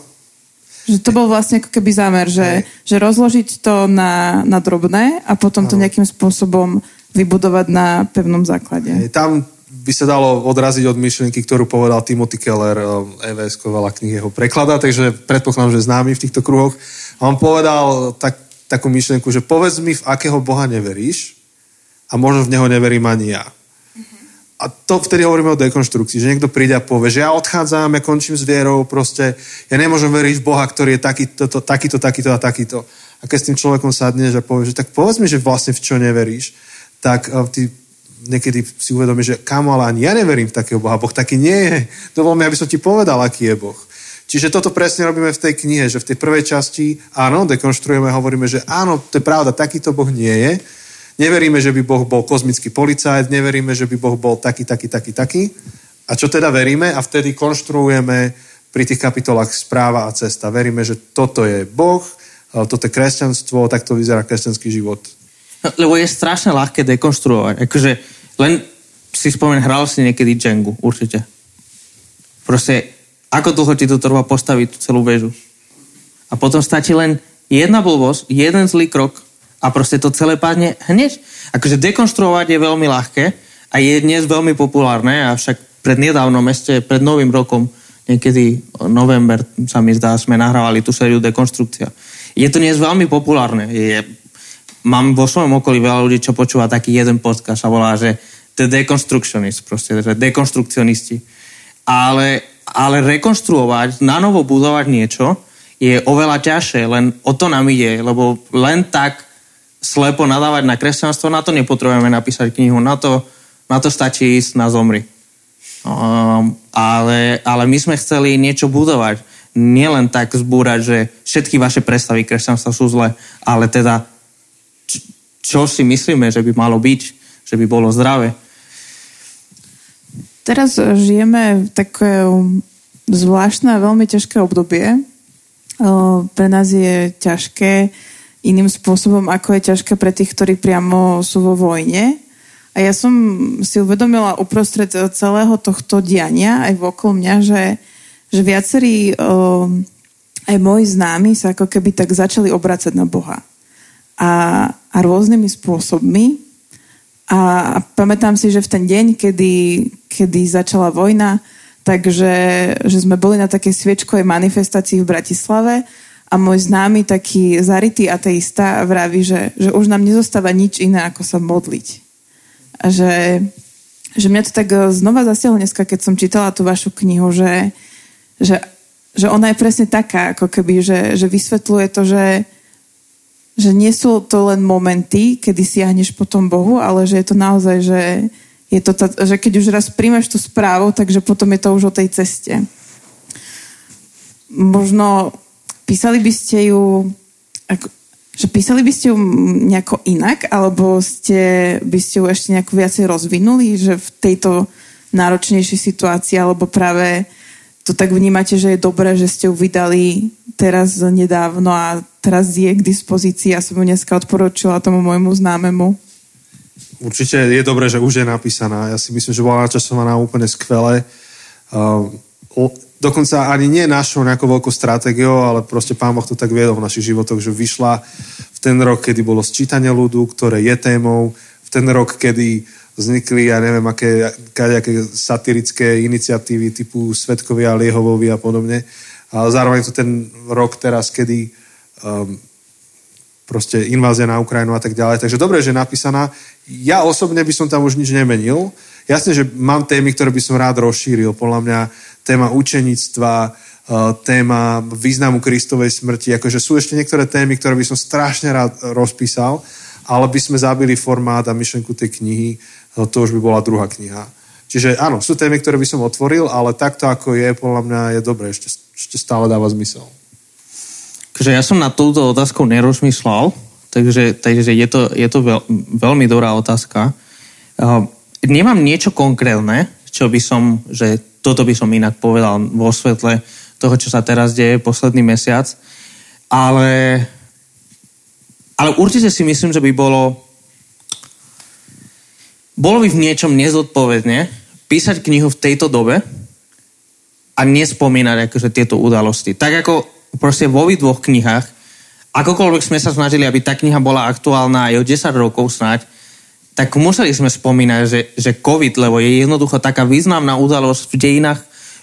S3: Že to bol vlastne ako keby zámer, že, že rozložiť to na, na drobné a potom to nejakým spôsobom vybudovať na pevnom základe.
S2: Hej, Tam by sa dalo odraziť od myšlienky, ktorú povedal Timothy Keller, EVS, veľa kníh jeho preklada, takže predpokladám, že známy v týchto kruhoch. A on povedal tak, takú myšlienku, že povedz mi, v akého Boha neveríš a možno v neho neverím ani ja. A to vtedy hovoríme o dekonštrukcii, že niekto príde a povie, že ja odchádzam, ja končím s vierou, proste ja nemôžem veriť v Boha, ktorý je takýto, to, takýto, takýto a takýto. A keď s tým človekom sadneš a povieš, že tak povedz mi, že vlastne v čo neveríš, tak eh, ty niekedy si uvedomíš, že kamo, ale ani ja neverím v takého Boha. Boh taký nie je. Dovol mi, aby som ti povedal, aký je Boh. Čiže toto presne robíme v tej knihe, že v tej prvej časti, áno, dekonštruujeme hovoríme, že áno, to je pravda, takýto Boh nie je. Neveríme, že by Boh bol kozmický policajt, neveríme, že by Boh bol taký, taký, taký, taký. A čo teda veríme? A vtedy konštruujeme pri tých kapitolách správa a cesta. Veríme, že toto je Boh, toto je kresťanstvo, takto vyzerá kresťanský život.
S1: No, Lebo je strašne ľahké dekonštruovať. Akože len si spomen, hral si niekedy Jengu, určite. Proste, ako dlho ti to trvá postaviť tú celú väžu. A potom stačí len jedna blbosť, jeden zlý krok a proste to celé padne hneď. Akože dekonštruovať je veľmi ľahké a je dnes veľmi populárne, avšak pred nedávnom, ešte pred novým rokom, niekedy november sa mi zdá, sme nahrávali tú sériu dekonštrukcia. Je to dnes veľmi populárne. Je, mám vo svojom okolí veľa ľudí, čo počúva taký jeden podcast a volá, že The Deconstructionist, proste, že dekonstrukcionisti. Ale, ale na novo budovať niečo je oveľa ťažšie, len o to nám ide, lebo len tak slepo nadávať na kresťanstvo, na to nepotrebujeme napísať knihu, na to, na to stačí ísť na zomri. Um, ale, ale my sme chceli niečo budovať. Nielen tak zbúrať, že všetky vaše predstavy kresťanstva sú zlé, ale teda čo si myslíme, že by malo byť, že by bolo zdravé.
S3: Teraz žijeme v také zvláštne a veľmi ťažké obdobie. E, Pre nás je ťažké iným spôsobom, ako je ťažké pre tých, ktorí priamo sú vo vojne. A ja som si uvedomila uprostred celého tohto diania, aj vokol mňa, že, že viacerí, aj moji známi sa ako keby tak začali obracať na Boha. A, a rôznymi spôsobmi. A, a pamätám si, že v ten deň, kedy, kedy začala vojna, takže že sme boli na takej sviečkovej manifestácii v Bratislave a môj známy taký zarytý ateista vraví, že, že už nám nezostáva nič iné, ako sa modliť. A že, že mňa to tak znova zasiahlo dneska, keď som čítala tú vašu knihu, že, že, že ona je presne taká, ako keby, že, že vysvetľuje to, že, že nie sú to len momenty, kedy siahneš po tom Bohu, ale že je to naozaj, že, je to tá, že keď už raz príjmeš tú správu, takže potom je to už o tej ceste. Možno písali by ste ju ako, že písali by ste ju nejako inak, alebo ste, by ste ju ešte nejako viacej rozvinuli, že v tejto náročnejšej situácii, alebo práve to tak vnímate, že je dobré, že ste ju vydali teraz nedávno a teraz je k dispozícii. Ja som ju dneska odporúčila tomu môjmu známemu.
S2: Určite je dobré, že už je napísaná. Ja si myslím, že bola načasovaná úplne skvele. Uh, dokonca ani nie našou nejakou veľkou stratégiou, ale proste Pán Boh to tak viedol v našich životoch, že vyšla v ten rok, kedy bolo sčítanie ľudu, ktoré je témou, v ten rok, kedy vznikli, ja neviem, aké, aké satirické iniciatívy typu Svetkovia, Liehovovi a podobne. A zároveň to ten rok teraz, kedy um, proste invázia na Ukrajinu a tak ďalej. Takže dobre, že je napísaná. Ja osobne by som tam už nič nemenil. Jasne, že mám témy, ktoré by som rád rozšíril. Podľa mňa téma učenictva, e, téma významu Kristovej smrti. Akože sú ešte niektoré témy, ktoré by som strašne rád rozpísal, ale by sme zabili formát a myšlenku tej knihy, no to už by bola druhá kniha. Čiže áno, sú témy, ktoré by som otvoril, ale takto ako je, podľa mňa je dobré, ešte, ešte stále dáva zmysel.
S1: Takže ja som na túto otázku nerozmyslel, takže, takže je to, je to veľ, veľmi dobrá otázka. Uh, nemám niečo konkrétne, čo by som, že toto by som inak povedal vo svetle toho, čo sa teraz deje posledný mesiac. Ale, ale určite si myslím, že by bolo bolo by v niečom nezodpovedne písať knihu v tejto dobe a nespomínať akože tieto udalosti. Tak ako proste vo dvoch knihách, akokoľvek sme sa snažili, aby tá kniha bola aktuálna aj o 10 rokov snáď, tak museli sme spomínať, že, že COVID, lebo je jednoducho taká významná udalosť v dejinách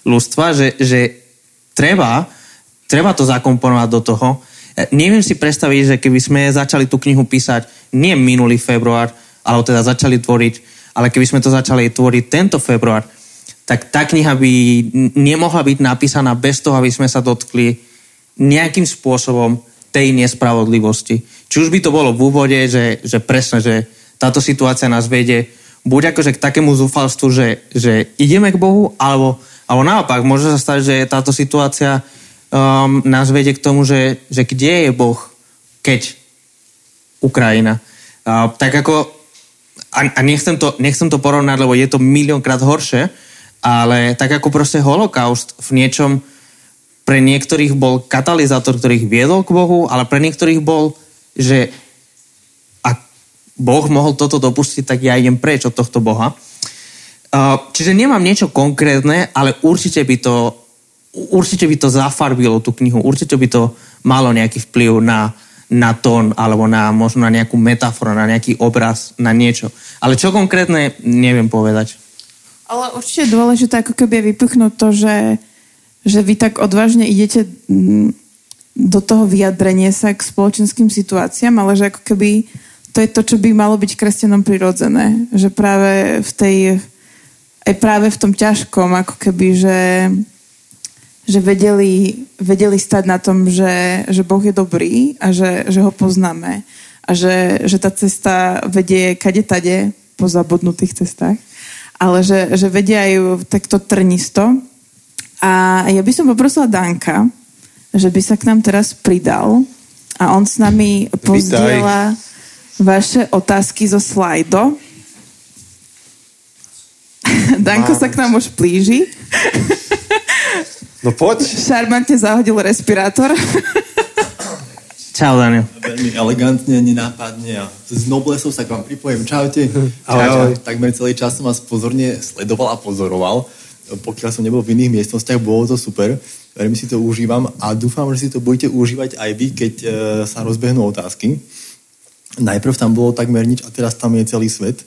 S1: ľudstva, že, že treba, treba to zakomponovať do toho. E, neviem si predstaviť, že keby sme začali tú knihu písať nie minulý február, ale teda začali tvoriť, ale keby sme to začali tvoriť tento február, tak tá kniha by nemohla byť napísaná bez toho, aby sme sa dotkli nejakým spôsobom tej nespravodlivosti. Či už by to bolo v úvode, že, že presne, že táto situácia nás vedie buď akože k takému zúfalstvu, že, že ideme k Bohu, alebo, alebo naopak, môže sa stať, že táto situácia um, nás vedie k tomu, že, že kde je Boh, keď Ukrajina. Uh, tak ako, a, a nechcem, to, nechcem to porovnať, lebo je to miliónkrát horšie, ale tak ako proste holokaust v niečom pre niektorých bol katalizátor, ktorých viedol k Bohu, ale pre niektorých bol, že Boh mohol toto dopustiť, tak ja idem preč od tohto Boha. Čiže nemám niečo konkrétne, ale určite by to, určite by to zafarbilo tú knihu, určite by to malo nejaký vplyv na, na tón, alebo na, možno na nejakú metaforu, na nejaký obraz, na niečo. Ale čo konkrétne, neviem povedať.
S3: Ale určite je dôležité ako keby vypichnúť to, že, že vy tak odvážne idete mm, do toho vyjadrenie sa k spoločenským situáciám, ale že ako keby to je to, čo by malo byť kresťanom prirodzené. Že práve v tej, aj práve v tom ťažkom, ako keby, že, že vedeli, vedeli stať na tom, že, že Boh je dobrý a že, že ho poznáme. A že, že tá cesta vedie kade tade po zabudnutých cestách. Ale že, že vedia aj takto trnisto. A ja by som poprosila Danka, že by sa k nám teraz pridal a on s nami pozdiela... Vítaj vaše otázky zo slajdo. [laughs] Danko sa k nám už plíži.
S2: No poď.
S3: Šarmantne zahodil respirátor.
S1: Čau, Daniel.
S6: Veľmi elegantne, nenápadne a z noblesov sa k vám pripojím. Čaute.
S2: Ahoj, ahoj.
S6: Takmer celý čas som vás pozorne sledoval a pozoroval. Pokiaľ som nebol v iných miestnostiach, bolo to super. Veľmi si to užívam a dúfam, že si to budete užívať aj vy, keď e, sa rozbehnú otázky. Najprv tam bolo takmer nič a teraz tam je celý svet.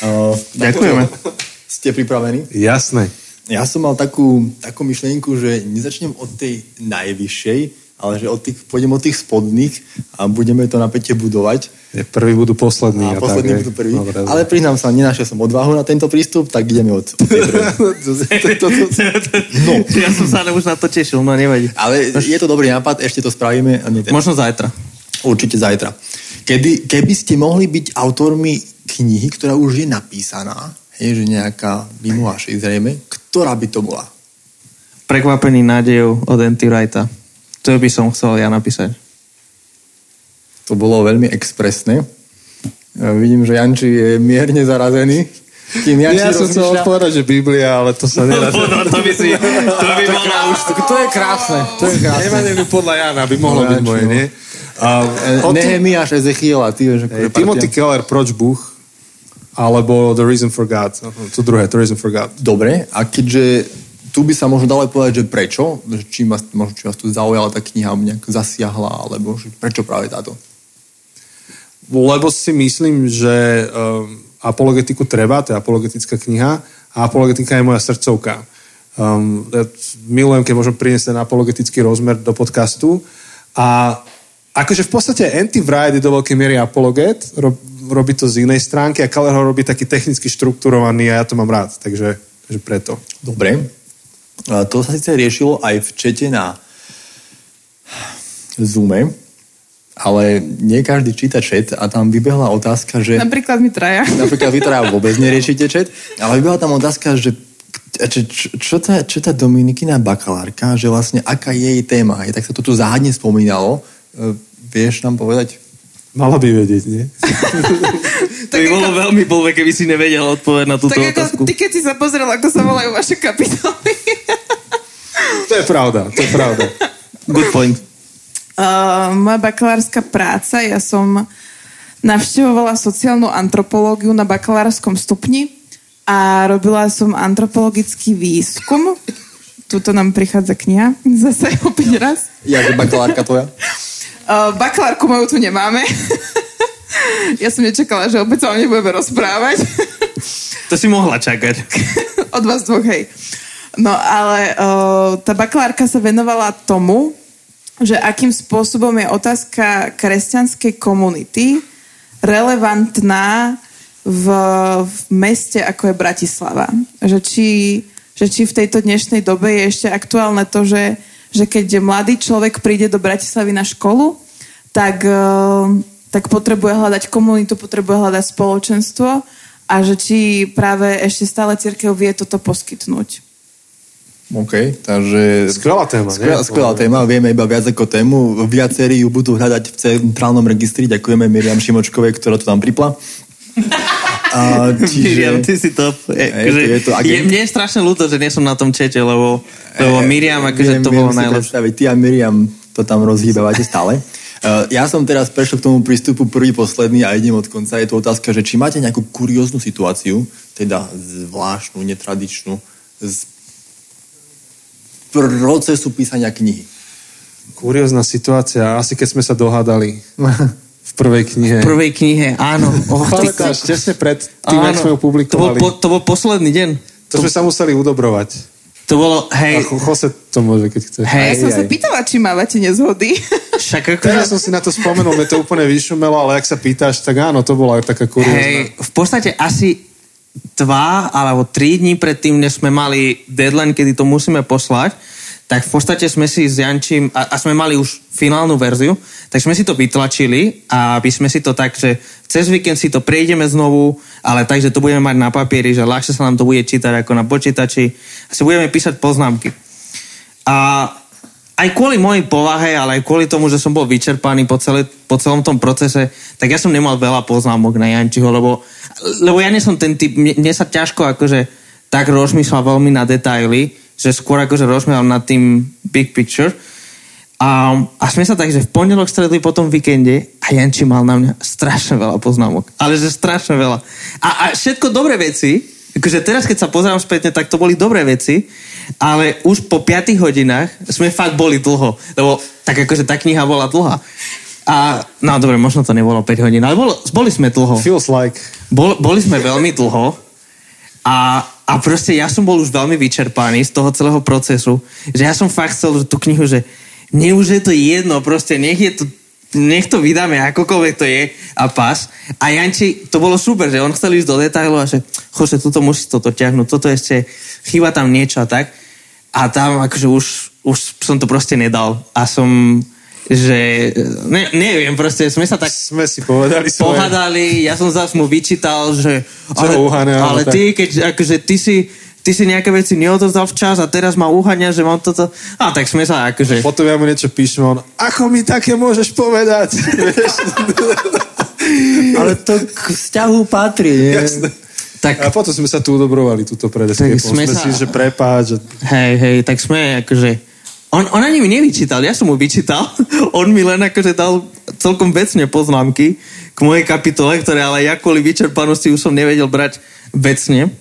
S1: Uh, Ďakujeme. [laughs]
S6: Ste pripravení?
S2: Jasné.
S6: Ja som mal takú, takú myšlienku, že nezačnem od tej najvyššej, ale že od tých, pôjdem od tých spodných a budeme to napätie budovať.
S2: Je, Prví budú poslední.
S6: A
S2: A,
S6: poslední
S2: tak,
S6: budú prvý.
S2: Dobre,
S6: Ale priznám sa, nenašiel som odvahu na tento prístup, tak ideme od.
S1: No. Ja som sa už na to tešil, no nevadí.
S6: Ale je to dobrý nápad, ešte to spravíme.
S1: Možno zajtra.
S6: Určite zajtra. Kedy, keby ste mohli byť autormi knihy, ktorá už je napísaná, hej, že nejaká vašej zrejme, ktorá by to bola?
S1: Prekvapený nádejou od Anty Wrighta. To by som chcel ja napísať.
S6: To bolo veľmi expresné. Ja vidím, že Janči je mierne zarazený. Janči
S2: Ja som chcel
S6: rozmýšľa-
S2: odpovedať, že Biblia, ale to sa nedá.
S1: No, to by si, to by bola už...
S6: To je krásne. To je krásne.
S2: By podľa Jana by mohlo
S6: Podľa
S2: byť moje,
S6: Jančiho.
S2: nie? A,
S6: E,
S2: o tom-
S6: Nehemiáš, a ty vieš,
S2: Hej, Timothy Keller, Proč Bůh? Alebo The Reason for God. To druhé, The Reason for God.
S6: Dobre, a keďže tu by sa možno dalo povedať, že prečo, že či, ma, možno, či vás tu zaujala tá kniha, nejak zasiahla, alebo že prečo práve táto?
S2: Lebo si myslím, že um, apologetiku treba, to je apologetická kniha a apologetika je moja srdcovka. Um, ja milujem, keď môžem priniesť ten apologetický rozmer do podcastu a akože v podstate Anti Wright je do veľkej miery apologet, rob, robí to z inej stránky a Keller ho robí taký technicky štrukturovaný a ja to mám rád, takže, takže preto.
S6: Dobre. A To sa síce riešilo aj v čete na Zoome, ale nie každý číta chat a tam vybehla otázka, že...
S3: Napríklad mi traja. [laughs]
S6: Napríklad vy teda [laughs] vôbec neriešite chat, ale vybehla tam otázka, že čo, čo, čo, tá, čo tá Dominikina bakalárka, že vlastne aká je jej téma. Je, tak sa to tu záhadne spomínalo. E, vieš nám povedať?
S2: Mala by vedieť, nie?
S1: To by bolo veľmi blbé, keby si nevedel odpovedať na túto
S3: Tak
S1: otázku.
S3: ako ty, keď si sa pozrel, ako sa volajú vaše kapitoly.
S2: To je pravda, to je pravda.
S1: Good point.
S3: Uh, moja bakalárska práca, ja som navštevovala sociálnu antropológiu na bakalárskom stupni a robila som antropologický výskum. Tuto nám prichádza kniha, zase opäť raz.
S6: Ja, že bakalárka tvoja?
S3: Uh, bakalárku moju tu nemáme. [laughs] ja som nečakala, že opäť sa o nej budeme rozprávať. [laughs]
S1: To si mohla čakať. [laughs]
S3: Od vás dvoch, hej. No ale uh, tá bakalárka sa venovala tomu, že akým spôsobom je otázka kresťanskej komunity relevantná v, v meste, ako je Bratislava. Že či, že či v tejto dnešnej dobe je ešte aktuálne to, že, že keď mladý človek príde do Bratislavy na školu, tak, eh, tak potrebuje hľadať komunitu, potrebuje hľadať spoločenstvo a že či práve ešte stále církev vie toto poskytnúť.
S6: OK, takže...
S2: Skvelá téma, nie?
S6: Skvelá, skvelá téma, vieme iba viac ako tému. Viacerí ju budú hľadať v centrálnom registri. Ďakujeme Miriam Šimočkovej, ktorá to tam pripla. A,
S1: Miriam, ty
S6: čiže...
S1: si top. Je,
S6: Hej, to- je to agent.
S1: je, mne je strašne ľúto, že nie som na tom čete, lebo, lebo Miriam, akože
S6: Viem-
S1: to bolo najlepšie.
S6: Ty a Miriam to tam rozhýbavate stále. [laughs] Uh, ja som teraz prešiel k tomu prístupu prvý, posledný a idem od konca. Je to otázka, že či máte nejakú kurióznu situáciu, teda zvláštnu, netradičnú, z procesu písania knihy.
S2: Kuriózna situácia, asi keď sme sa dohádali [laughs] v prvej knihe.
S1: V prvej knihe, áno. [laughs] Oh,
S2: Pamätáš, tesne pred tým,
S1: áno.
S2: jak sme ju
S1: to bol,
S2: publikovali.
S1: po, to bol posledný deň.
S2: To sme sa museli udobrovať.
S1: To bolo, hej,
S2: A Jose to môže, keď chce.
S3: Ja
S1: hej,
S3: som sa
S6: aj.
S3: pýtala, či mávate nezhody. [laughs]
S1: však
S2: Teraz
S1: akože,
S2: som si na to spomenul, mne to úplne vyšumelo, ale ak sa pýtaš, tak áno, to bola taká kuriózna.
S1: hej, v podstate asi dva alebo tri dní predtým, než sme mali deadline, kedy to musíme poslať, tak v podstate sme si s Jančím, a, a sme mali už finálnu verziu, tak sme si to vytlačili a aby sme si to tak, že cez víkend si to prejdeme znovu, ale tak, že to budeme mať na papieri, že ľahšie sa nám to bude čítať ako na počítači a si budeme písať poznámky. A aj kvôli mojej povahe, ale aj kvôli tomu, že som bol vyčerpaný po, celé, po celom tom procese, tak ja som nemal veľa poznámok na Jančiho, lebo, lebo ja nie som ten typ, mne, mne sa ťažko akože tak rozmýšľa veľmi na detaily, že skôr akože rozmýšľam nad tým big picture. A, a sme sa tak, že v pondelok stretli po tom víkende a Janči mal na mňa strašne veľa poznámok. Ale že strašne veľa. A, a všetko dobré veci, akože teraz, keď sa pozerám spätne, tak to boli dobré veci, ale už po 5 hodinách sme fakt boli dlho. Lebo tak akože tá kniha bola dlhá. A, no dobre, možno to nebolo 5 hodín, ale bolo, boli sme dlho.
S2: Feels like.
S1: Bol, boli sme veľmi dlho a, a proste ja som bol už veľmi vyčerpaný z toho celého procesu, že ja som fakt chcel tú knihu, že nech už je to jedno, proste nech je to nech to vydáme, akokoľvek to je a pas. A Janči, to bolo super, že on chcel ísť do detailov a že Jose, toto musíš toto ťahnuť, toto ešte, chýba tam niečo a tak. A tam akože už, už som to proste nedal. A som, že, ne, neviem, proste sme sa tak
S2: Sme si povedali svoje.
S1: pohádali, ja som zase mu vyčítal, že ale,
S2: uháňa,
S1: ale ty, keď akože ty si, ty si nejaké veci neodovzdal včas a teraz ma uháňa, že mám toto. A tak sme sa akože...
S2: Potom ja mu niečo píšem on, ako mi také môžeš povedať? [laughs]
S6: Ale to k vzťahu patrí, nie?
S2: Jasné.
S1: Tak,
S2: A potom sme sa tu udobrovali, túto pred
S1: sme
S2: Sme
S1: sa-
S2: si, že prepáč. Že...
S1: hej, hej, tak sme akože... On, on ani mi nevyčítal, ja som mu vyčítal. [laughs] on mi len akože dal celkom vecne poznámky k mojej kapitole, ktoré ale ja kvôli vyčerpanosti už som nevedel brať vecne.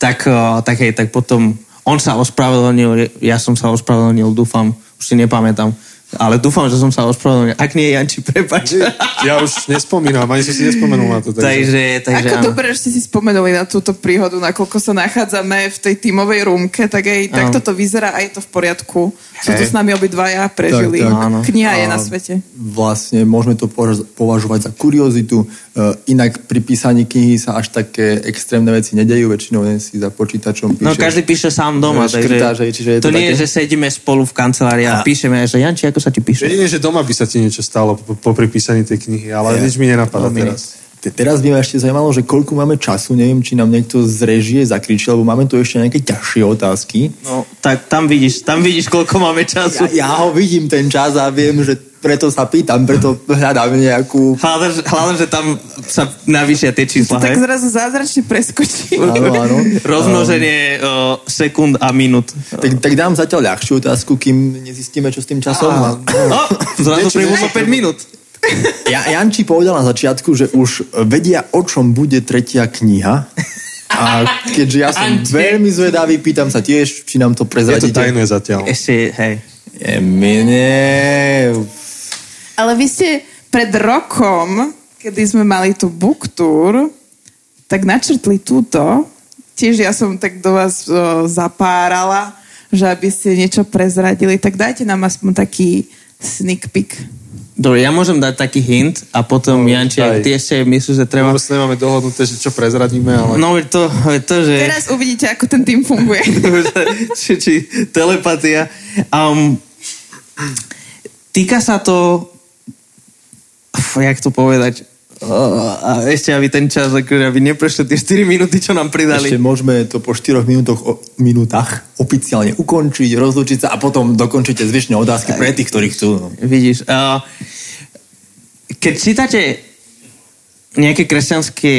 S1: Tak, eh, tak hej, tak potom on sa ospravedlnil, ja som sa ospravedlnil, dúfam, už si nepamätám. Ale dúfam, že som sa ospravedlnil. Ak nie, Janči, prepač.
S2: Ja už nespomínam, ani som si nespomenul na to. Takže...
S1: takže, takže
S3: Ako
S1: áno.
S3: dobre, že ste si spomenuli na túto príhodu, nakoľko sa nachádzame v tej tímovej rúmke, tak aj takto to vyzerá a je to v poriadku. Sú to s nami obidvaja, prežili.
S6: Tak, tak.
S1: Áno.
S3: Kniha je na svete.
S6: Vlastne môžeme to považ- považovať za kuriozitu. E, Inak pri písaní knihy sa až také extrémne veci nedejú, väčšinou len si za počítačom píšeš.
S1: No každý píše sám doma, takže
S6: škrtáš, čiže je
S1: to,
S6: to
S1: nie je,
S6: také-
S1: že sedíme spolu v kancelárii a píšeme, že Janči, ako sa ti píše?
S2: Jedine, že doma by sa ti niečo stalo po, po pripísaní tej knihy, ale
S6: Ja.
S2: nič mi nenapadá teraz.
S6: Te- Teraz by ma ešte zaujímalo, že koľko máme času, neviem, či nám niekto z režie zakričí, lebo máme tu ešte nejaké ťažšie otázky.
S1: No, tak tam vidíš, tam vidíš, koľko máme času.
S6: Ja, ja ho vidím ten čas a viem, že preto sa pýtam, preto hľadám nejakú...
S1: Hľadám, že- hľadám, že tam sa navýšia tie čísla,
S3: Tak
S1: hej?
S3: zrazu zázračne preskočí.
S6: Áno, áno. [laughs]
S1: Rozmnoženie uh, sekúnd a minút.
S6: Tak, tak dám zatiaľ ľahšiu otázku, kým nezistíme, čo s tým časom. A,
S1: No, zrazu pribudlo 5 minút. [laughs]
S6: ja, Janči povedal na začiatku, že už vedia, o čom bude tretia kniha. A keďže ja som
S1: Janči.
S6: veľmi zvedavý, pýtam sa tiež, či nám to
S2: Je to
S6: prezradíte.
S2: tajné zatiaľ.
S1: Ešte, hej.
S6: Je, mne...
S3: Ale vy ste pred rokom, kedy sme mali tú book tour, tak načrtli túto. Tiež ja som tak do vás o, zapárala, že aby ste niečo prezradili. Tak dajte nám aspoň taký sneak peek.
S1: Dobre, ja môžem dať taký hint a potom,
S2: No,
S1: Janči, ak ty ešte myslíš, že treba...
S2: Sa nemáme dohodnuté, že čo prezradíme, ale...
S1: No, to, to, že...
S3: Teraz uvidíte, ako ten tým funguje. [laughs]
S1: či, či telepatia. Um, týka sa to jak to povedať a ešte, aby ten čas, akože, aby neprešli tie 4 minúty, čo nám pridali.
S6: Ešte môžeme to po 4 minútoch, o, minútach oficiálne ukončiť, rozlučiť sa a potom dokončíte zvyšné otázky pre tých, ktorí chcú. No.
S1: Vidíš. Uh, keď čítate nejaké kresťanské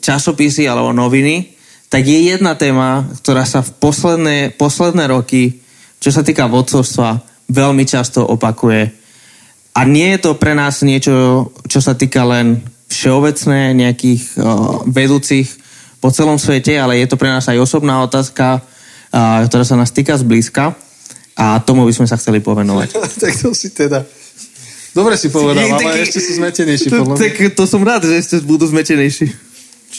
S1: časopisy alebo noviny, tak je jedna téma, ktorá sa v posledné, posledné roky, čo sa týka vodcovstva, veľmi často opakuje. A nie je to pre nás niečo, čo sa týka len všeobecné nejakých uh, vedúcich po celom svete, ale je to pre nás aj osobná otázka, uh, ktorá sa nás týka zblízka a tomu by sme sa chceli povenovať. [laughs]
S2: tak to si teda... Dobre si povedal, ale ešte sú zmetenejší,
S1: tak to som rád, že ešte budú zmetenejší.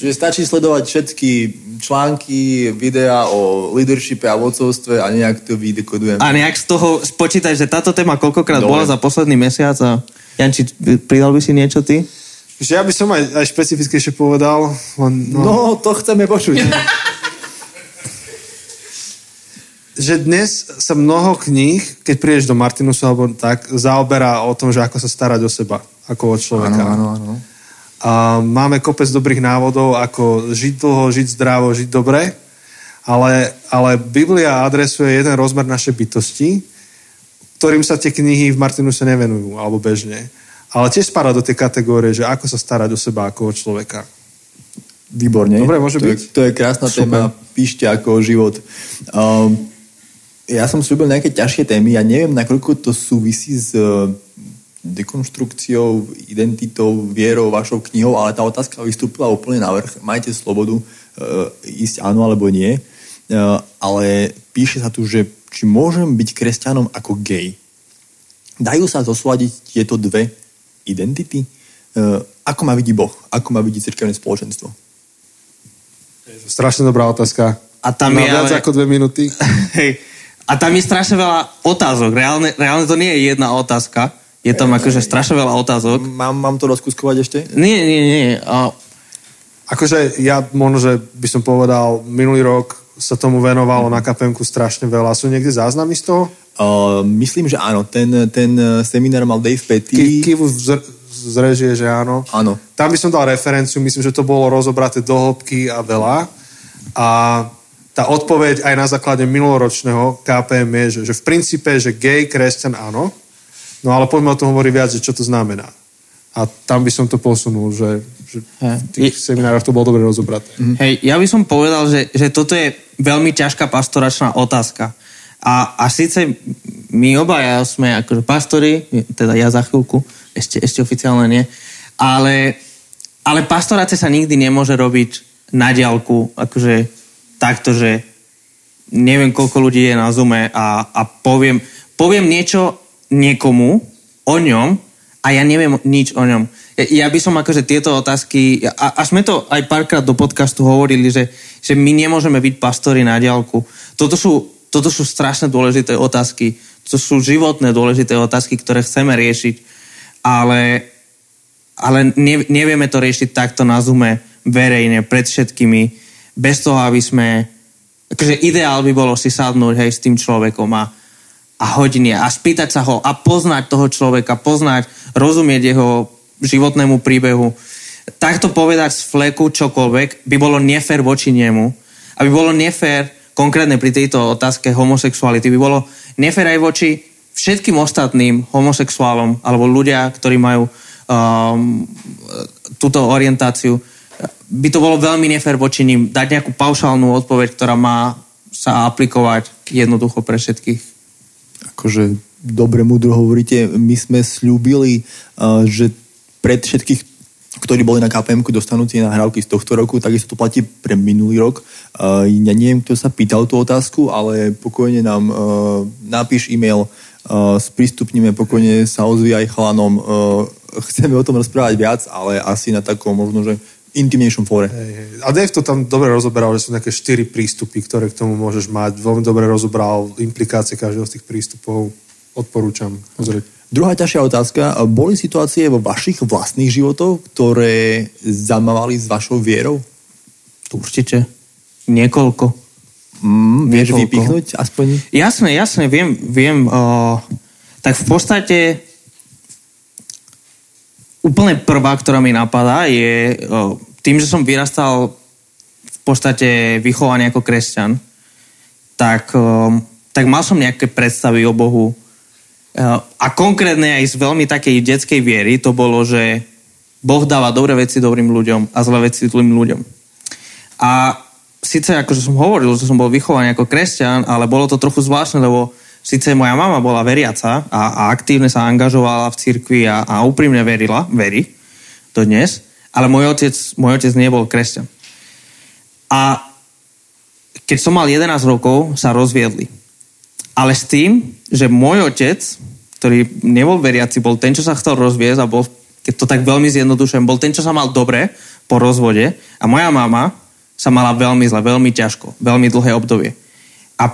S6: Čiže stačí sledovať všetky články, videá o leadershipe a vodcovstve a nejak to vydekodujeme.
S1: A nejak z toho spočítať, že táto téma koľkokrát
S6: Dobre.
S1: bola za posledný mesiac a Janči, pridal by si niečo ty?
S2: Že ja by som aj, aj špecifickejšie povedal, len, no,
S6: No, to chceme počuť. [laughs]
S2: že dnes sa mnoho kníh, keď prídeš do Martinusu alebo tak, zaoberá o tom, že ako sa starať o seba, ako o človeka.
S6: áno, áno.
S2: A máme kopec dobrých návodov, ako žiť dlho, žiť zdravo, žiť dobre, ale, ale Biblia adresuje jeden rozmer našej bytosti, ktorým sa tie knihy v Martinuse nevenujú, alebo bežne. Ale tiež spadá do tej kategórie, že ako sa starať o seba ako o človeka.
S6: Výborne.
S2: Dobre, môže
S6: to
S2: byť.
S6: Je, to je krásna
S2: Super.
S6: téma. Píšte ako o život. Um, ja som slúbil nejaké ťažšie témy. Ja neviem, nakoľko to súvisí s dekonštrukciou, identitou, vierou, vašou knihou, ale tá otázka vystúpila úplne na vrch. Majte slobodu uh, ísť áno alebo nie. Uh, ale píše sa tu, že či môžem byť kresťanom ako gay. Dajú sa zosúľadiť tieto dve identity? Uh, ako ma vidí Boh? Ako ma vidí cirkevné spoločenstvo?
S2: Strašne dobrá otázka.
S1: A tam
S2: Na
S1: je
S2: viac
S1: ale-
S2: ako dve minúty. [laughs]
S1: Hej. A tam je strašne veľa otázok. Reálne, reálne to nie je jedna otázka. Je tam akože strašne veľa otázok.
S6: Mám, mám to rozkuskovať ešte?
S1: Nie, nie, nie. A
S2: Akože ja možno, že by som povedal, minulý rok sa tomu venovalo na KPMku strašne veľa. Sú niekde záznamy z toho?
S6: Uh, myslím, že áno. Ten, ten seminár mal Dave Petty.
S2: Ki- Kivu z, z režie, že áno.
S6: Áno.
S2: Tam by som dal referenciu, myslím, že to bolo rozobraté do hĺbky a veľa. A tá odpoveď aj na základe minuloročného KPM je, že, že v princípe, že gay, kresťan áno, no ale poďme o tom hovoriť viac, že čo to znamená. A tam by som to posunul, že, že v tých seminároch to bolo dobre rozobraté.
S1: Hej, ja by som povedal, že, že toto je veľmi ťažká pastoračná otázka. A, a síce my obaja sme akože pastori, teda ja za chvíľku, ešte, ešte oficiálne nie, ale, ale pastorácia sa nikdy nemôže robiť na diálku, akože takto, že neviem, koľko ľudí je na Zoome a, a poviem, poviem niečo niekomu o ňom a ja neviem nič o ňom. Ja, by som akože tieto otázky, a, a sme to aj párkrát do podcastu hovorili, že, že my nemôžeme byť pastori na diálku. Toto sú, toto sú strašne dôležité otázky. To sú životné dôležité otázky, ktoré chceme riešiť, ale, ale ne, nevieme to riešiť takto na Zoome verejne, pred všetkými, bez toho, aby sme... Akože ideál by bolo si sadnúť hej, s tým človekom a, a hodiny a spýtať sa ho a poznať toho človeka, poznať, rozumieť jeho životnému príbehu. Takto povedať z fleku čokoľvek by bolo nefér voči nemu. A by bolo nefér, konkrétne pri tejto otázke homosexuality, by bolo nefér aj voči všetkým ostatným homosexuálom alebo ľudia, ktorí majú um, túto orientáciu. By to bolo veľmi nefér voči ním dať nejakú paušálnu odpoveď, ktorá má sa aplikovať jednoducho pre všetkých.
S6: Akože dobre múdro hovoríte, my sme slúbili, že pred všetkých, ktorí boli na KPM, dostanú tie nahrávky z tohto roku, takisto to platí pre minulý rok. Ja neviem, kto sa pýtal tú otázku, ale pokojne nám napíš e-mail, sprístupníme, pokojne sa ozví aj chalanom. Chceme o tom rozprávať viac, ale asi na takom možno, že intimnejšom fóre.
S2: Hej, hej. A Dave to tam dobre rozoberal, že sú nejaké štyri prístupy, ktoré k tomu môžeš mať. Veľmi dobre rozobral implikácie každého z tých prístupov. Odporúčam pozrieť.
S6: Druhá ťažšia otázka. Boli situácie vo vašich vlastných životoch, ktoré zamávali s vašou vierou?
S1: Určite. Niekoľko.
S6: Mm, vieš
S1: Niekoľko.
S6: vypichnúť aspoň?
S1: Jasné, jasné, viem, viem. Uh, tak v podstate úplne prvá, ktorá mi napadá, je tým, že som vyrastal v podstate vychovaný ako kresťan, tak, tak mal som nejaké predstavy o Bohu. Uh, a konkrétne aj z veľmi takej detskej viery to bolo, že Boh dáva dobré veci dobrým ľuďom a zlé veci zlým ľuďom. A síce akože som hovoril, že som bol vychovaný ako kresťan, ale bolo to trochu zvláštne, lebo síce moja mama bola veriaca a, a aktívne sa angažovala v cirkvi a, a úprimne verila, verí to dnes, ale môj otec, môj otec nebol kresťan. A keď som mal 11 rokov, sa rozviedli. Ale s tým, že môj otec, ktorý nebol veriaci, bol ten, čo sa chcel rozviesť a bol, keď to tak veľmi zjednodušujem, bol ten, čo sa mal dobre po rozvode a moja mama sa mala veľmi zle, veľmi ťažko, veľmi dlhé obdobie. A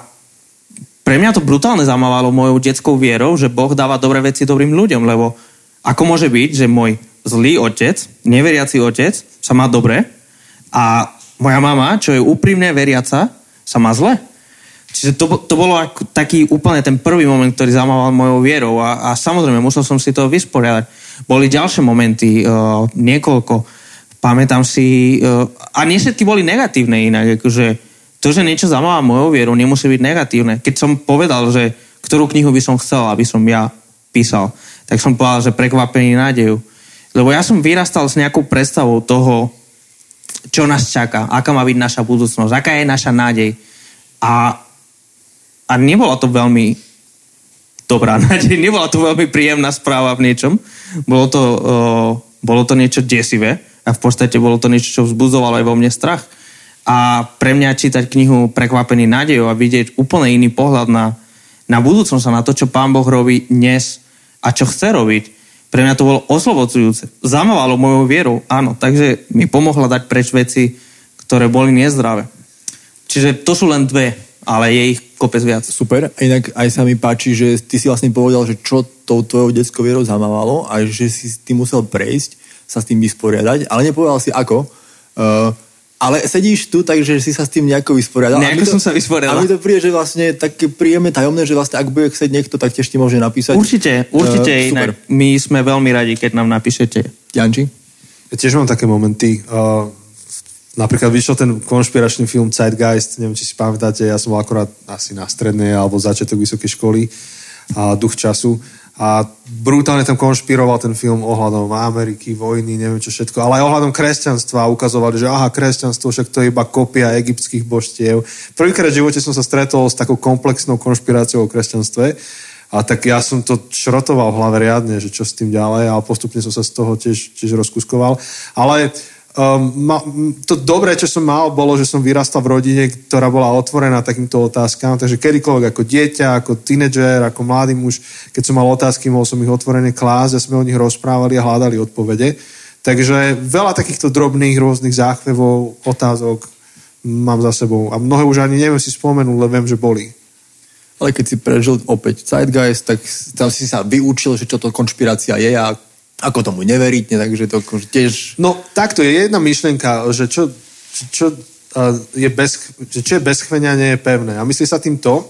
S1: pre mňa to brutálne zamávalo mojou detskou vierou, že Boh dáva dobré veci dobrým ľuďom, lebo ako môže byť, že môj zlý otec, neveriaci otec, sa má dobre a moja mama, čo je úprimne veriaca, sa má zle. Čiže to, to bolo ako taký úplne ten prvý moment, ktorý zamával mojou vierou a, a samozrejme musel som si to vysporiadať. Boli ďalšie momenty, uh, niekoľko. Pamätám si, uh, a nie všetky boli negatívne inak, akože to, že niečo zamáva mojou vierou, nemusí byť negatívne. Keď som povedal, že ktorú knihu by som chcel, aby som ja písal, tak som povedal, že prekvapený nádeju. Lebo ja som vyrastal s nejakou predstavou toho, čo nás čaká, aká má byť naša budúcnosť, aká je naša nádej. A, a nebola to veľmi dobrá [laughs] nádej, nebola to veľmi príjemná správa v niečom. Bolo to, uh, bolo to niečo desivé a v podstate bolo to niečo, čo vzbudzovalo aj vo mne strach. A pre mňa čítať knihu Prekvapený nádejou a vidieť úplne iný pohľad na, na budúcnosť a na to, čo Pán Boh robí dnes a čo chce robiť, pre mňa to bolo oslobodzujúce. Zamávalo mojou vierou, áno. Takže mi pomohla dať preč veci, ktoré boli nezdravé. Čiže to sú len dve, ale je ich kopec viac.
S6: Super. Inak aj sa mi páči, že ty si vlastne povedal, že čo tou tvojou detskou vierou zamávalo a že si tým musel prejsť, sa s tým vysporiadať, ale nepovedal si ako. Uh, ale sedíš tu, takže si sa s tým nejako vysporiadal.
S1: Nejako
S6: to-
S1: som sa vysporiadal.
S6: A mi to príde, že vlastne také príjemne tajomné, že vlastne ak bude chcieť niekto, tak tiež ti môže napísať.
S1: Určite, určite.
S6: Eh,
S1: inak
S6: super.
S1: my sme veľmi radi, keď nám napíšete.
S6: Janči?
S2: Ja tiež mám také momenty. Uh, napríklad vyšiel ten konšpiračný film Zeitgeist, neviem, či si pamätáte, ja som bol akorát asi na strednej alebo začiatok vysokej školy a duch času a brutálne tam konšpiroval ten film ohľadom Ameriky, vojny, neviem čo všetko, ale aj ohľadom kresťanstva ukazovali, že aha, kresťanstvo, však to je iba kopia egyptských božstiev. Prvýkrát v živote som sa stretol s takou komplexnou konšpiráciou o kresťanstve a tak ja som to šrotoval v hlave riadne, že čo s tým ďalej a postupne som sa z toho tiež, tiež rozkuskoval. Ale um, to dobré, čo som mal, bolo, že som vyrastal v rodine, ktorá bola otvorená takýmto otázkam, takže kedykoľvek ako dieťa, ako tínedžer, ako mladý muž, keď som mal otázky, mohol som ich otvorené klásť a sme o nich rozprávali a hľadali odpovede. Takže veľa takýchto drobných rôznych záchvevov, otázok mám za sebou. A mnohé už ani neviem si spomenúť, ale viem, že boli.
S6: Ale keď si prežil opäť Zeitgeist, tak tam si sa vyučil, že čo to konšpirácia je a ako tomu neveriť, ne, takže to akože tiež...
S2: No takto je jedna myšlienka, že čo, čo, je bez, čo je bez chvenia, je pevné. A myslí sa tým to,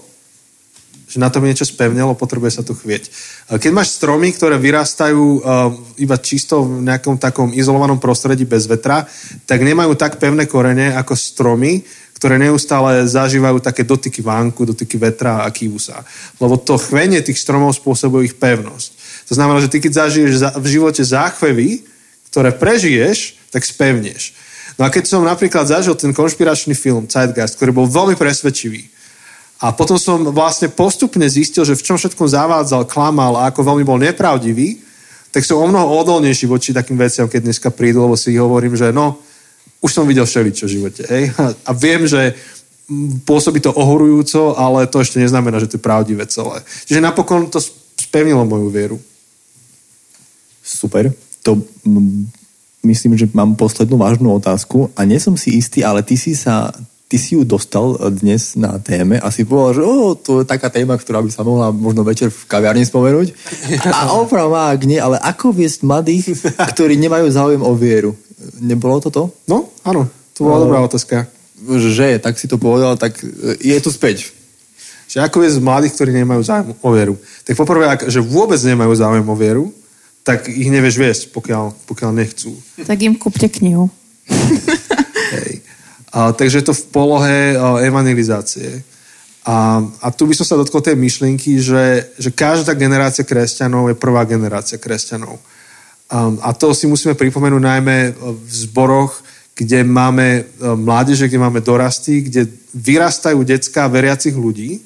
S2: že na tom niečo spevnelo, potrebuje sa to chvieť. Keď máš stromy, ktoré vyrastajú iba čisto v nejakom takom izolovanom prostredí bez vetra, tak nemajú tak pevné korene ako stromy, ktoré neustále zažívajú také dotyky vánku, dotyky vetra a kývu sa. Lebo to chvenie tých stromov spôsobuje ich pevnosť. To znamená, že ty keď zažiješ za- v živote záchvevy, ktoré prežiješ, tak spevneš. No a keď som napríklad zažil ten konšpiračný film Zeitgeist, ktorý bol veľmi presvedčivý, a potom som vlastne postupne zistil, že v čom všetkom zavádzal, klamal a ako veľmi bol nepravdivý, tak som o mnoho odolnejší voči takým veciam, keď dneska prídu, lebo si hovorím, že no, už som videl všeličo v živote. Hej? [laughs] A viem, že pôsobí to ohorujúco, ale to ešte neznamená, že to je pravdivé celé. Čiže napokon to spevnilo moju vieru.
S6: Super. To myslím, že mám poslednú vážnu otázku a nie som si istý, ale ty si sa ty si ju dostal dnes na téme a si povedal, že oh, to je taká téma, ktorá by sa mohla možno večer v kaviarni spomenúť. [laughs] A oprav má, ak nie, ale ako viesť mladých, ktorí nemajú záujem o vieru? Nebolo to to?
S2: No, áno, to bola
S6: No.
S2: dobrá otázka.
S6: Že, tak si to povedal, tak e, je tu späť.
S2: Že ako z mladých, ktorí nemajú záujem o vieru. Tak poprvé, ak, že vôbec nemajú záujem o vieru, tak ich nevieš viesť, pokiaľ, pokiaľ nechcú.
S3: Tak im kúpte knihu. [laughs]
S2: Hej. A, takže je to v polohe a, evangelizácie. A, a tu by som sa dotkol tej myšlienky, že, že každá generácia kresťanov je prvá generácia kresťanov. Um, a to si musíme pripomenúť najmä v zboroch, kde máme e, mládeže, kde máme dorasty, kde vyrastajú detská veriacich ľudí,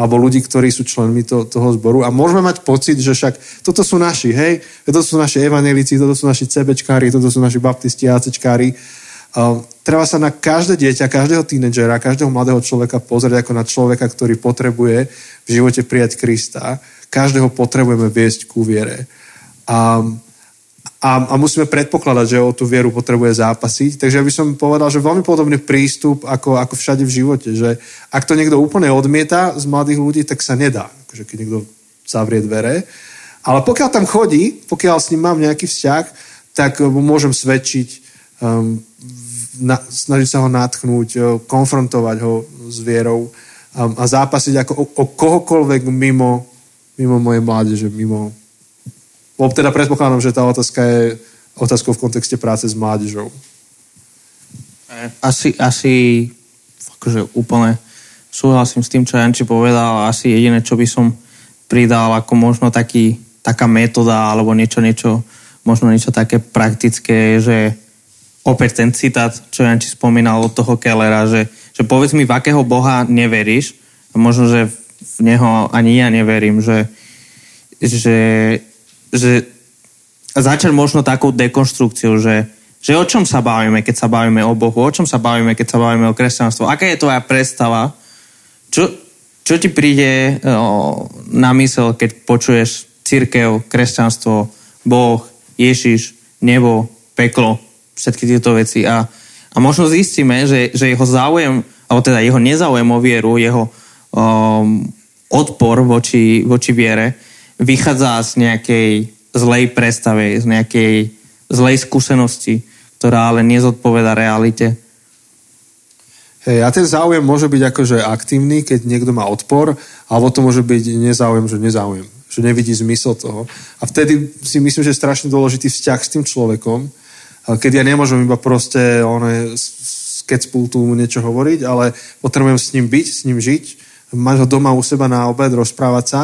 S2: alebo ľudí, ktorí sú členmi to, toho zboru a môžeme mať pocit, že však toto sú naši, hej, toto sú naši evanelici, toto sú naši CBčkári, toto sú naši baptisti, ACčkári. Uh, treba sa na každé dieťa, každého tínedžera, každého mladého človeka pozrieť ako na človeka, ktorý potrebuje v živote prijať Krista. Každého potrebujeme viesť ku viere. A, a, a musíme predpokladať, že o tú vieru potrebuje zápasiť. Takže ja by som povedal, že veľmi podobný prístup ako, ako všade v živote. Že ak to niekto úplne odmieta z mladých ľudí, tak sa nedá. Akože keď niekto zavrie dvere. Ale pokiaľ tam chodí, pokiaľ s ním mám nejaký vzťah, tak mu môžem svedčiť, um, na, snažiť sa ho natchnúť, uh, konfrontovať ho s vierou um, a zápasiť ako o, o kohokoľvek mimo, mimo mojej mládeže, mimo lebo teda predpokladám, že tá otázka je otázkou v kontexte práce s mládežou.
S1: Asi, asi akože úplne súhlasím s tým, čo Janči povedal. Asi jediné, čo by som pridal ako možno taký, taká metóda alebo niečo, niečo, možno niečo také praktické, že opäť ten citát, čo Janči spomínal od toho Kellera, že, že povedz mi, v akého Boha neveríš, a možno, že v neho ani ja neverím, že, že, že začať možno takou dekonštrukciou, že, že o čom sa bavíme, keď sa bavíme o Bohu, o čom sa bavíme, keď sa bavíme o kresťanstvu, aká je tvoja predstava, čo, čo ti príde o, na mysel, keď počuješ církev, kresťanstvo, Boh, Ježiš, nebo, peklo, všetky tieto veci? A, a možno zistíme, že, že jeho záujem, alebo teda jeho nezáujem o vieru, jeho um, odpor voči, voči viere vychádza z nejakej zlej predstave, z nejakej zlej skúsenosti, ktorá ale nezodpoveda realite.
S2: Hej, a ten záujem môže byť akože aktívny, keď niekto má odpor, alebo to môže byť nezáujem, že nezáujem, že nevidí zmysel toho. A vtedy si myslím, že je strašne dôležitý vzťah s tým človekom, keď ja nemôžem iba proste one, z kecpultu mu niečo hovoriť, ale potrebujem s ním byť, s ním žiť, mať ho doma u seba na obed, rozprávať sa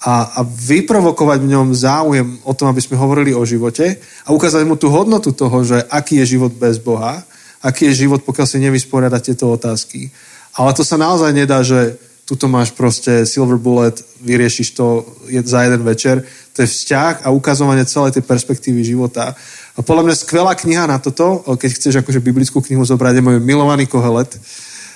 S2: a, a vyprovokovať v ňom záujem o tom, aby sme hovorili o živote a ukázať mu tú hodnotu toho, že aký je život bez Boha, aký je život, pokiaľ si nevysporiada tieto otázky. Ale to sa naozaj nedá, že tuto máš proste silver bullet, vyriešiš to za jeden večer. To je vzťah a ukazovanie celej tej perspektívy života. A podľa mňa skvelá kniha na toto, keď chceš akože biblickú knihu zobrať, je môj milovaný Kohelet,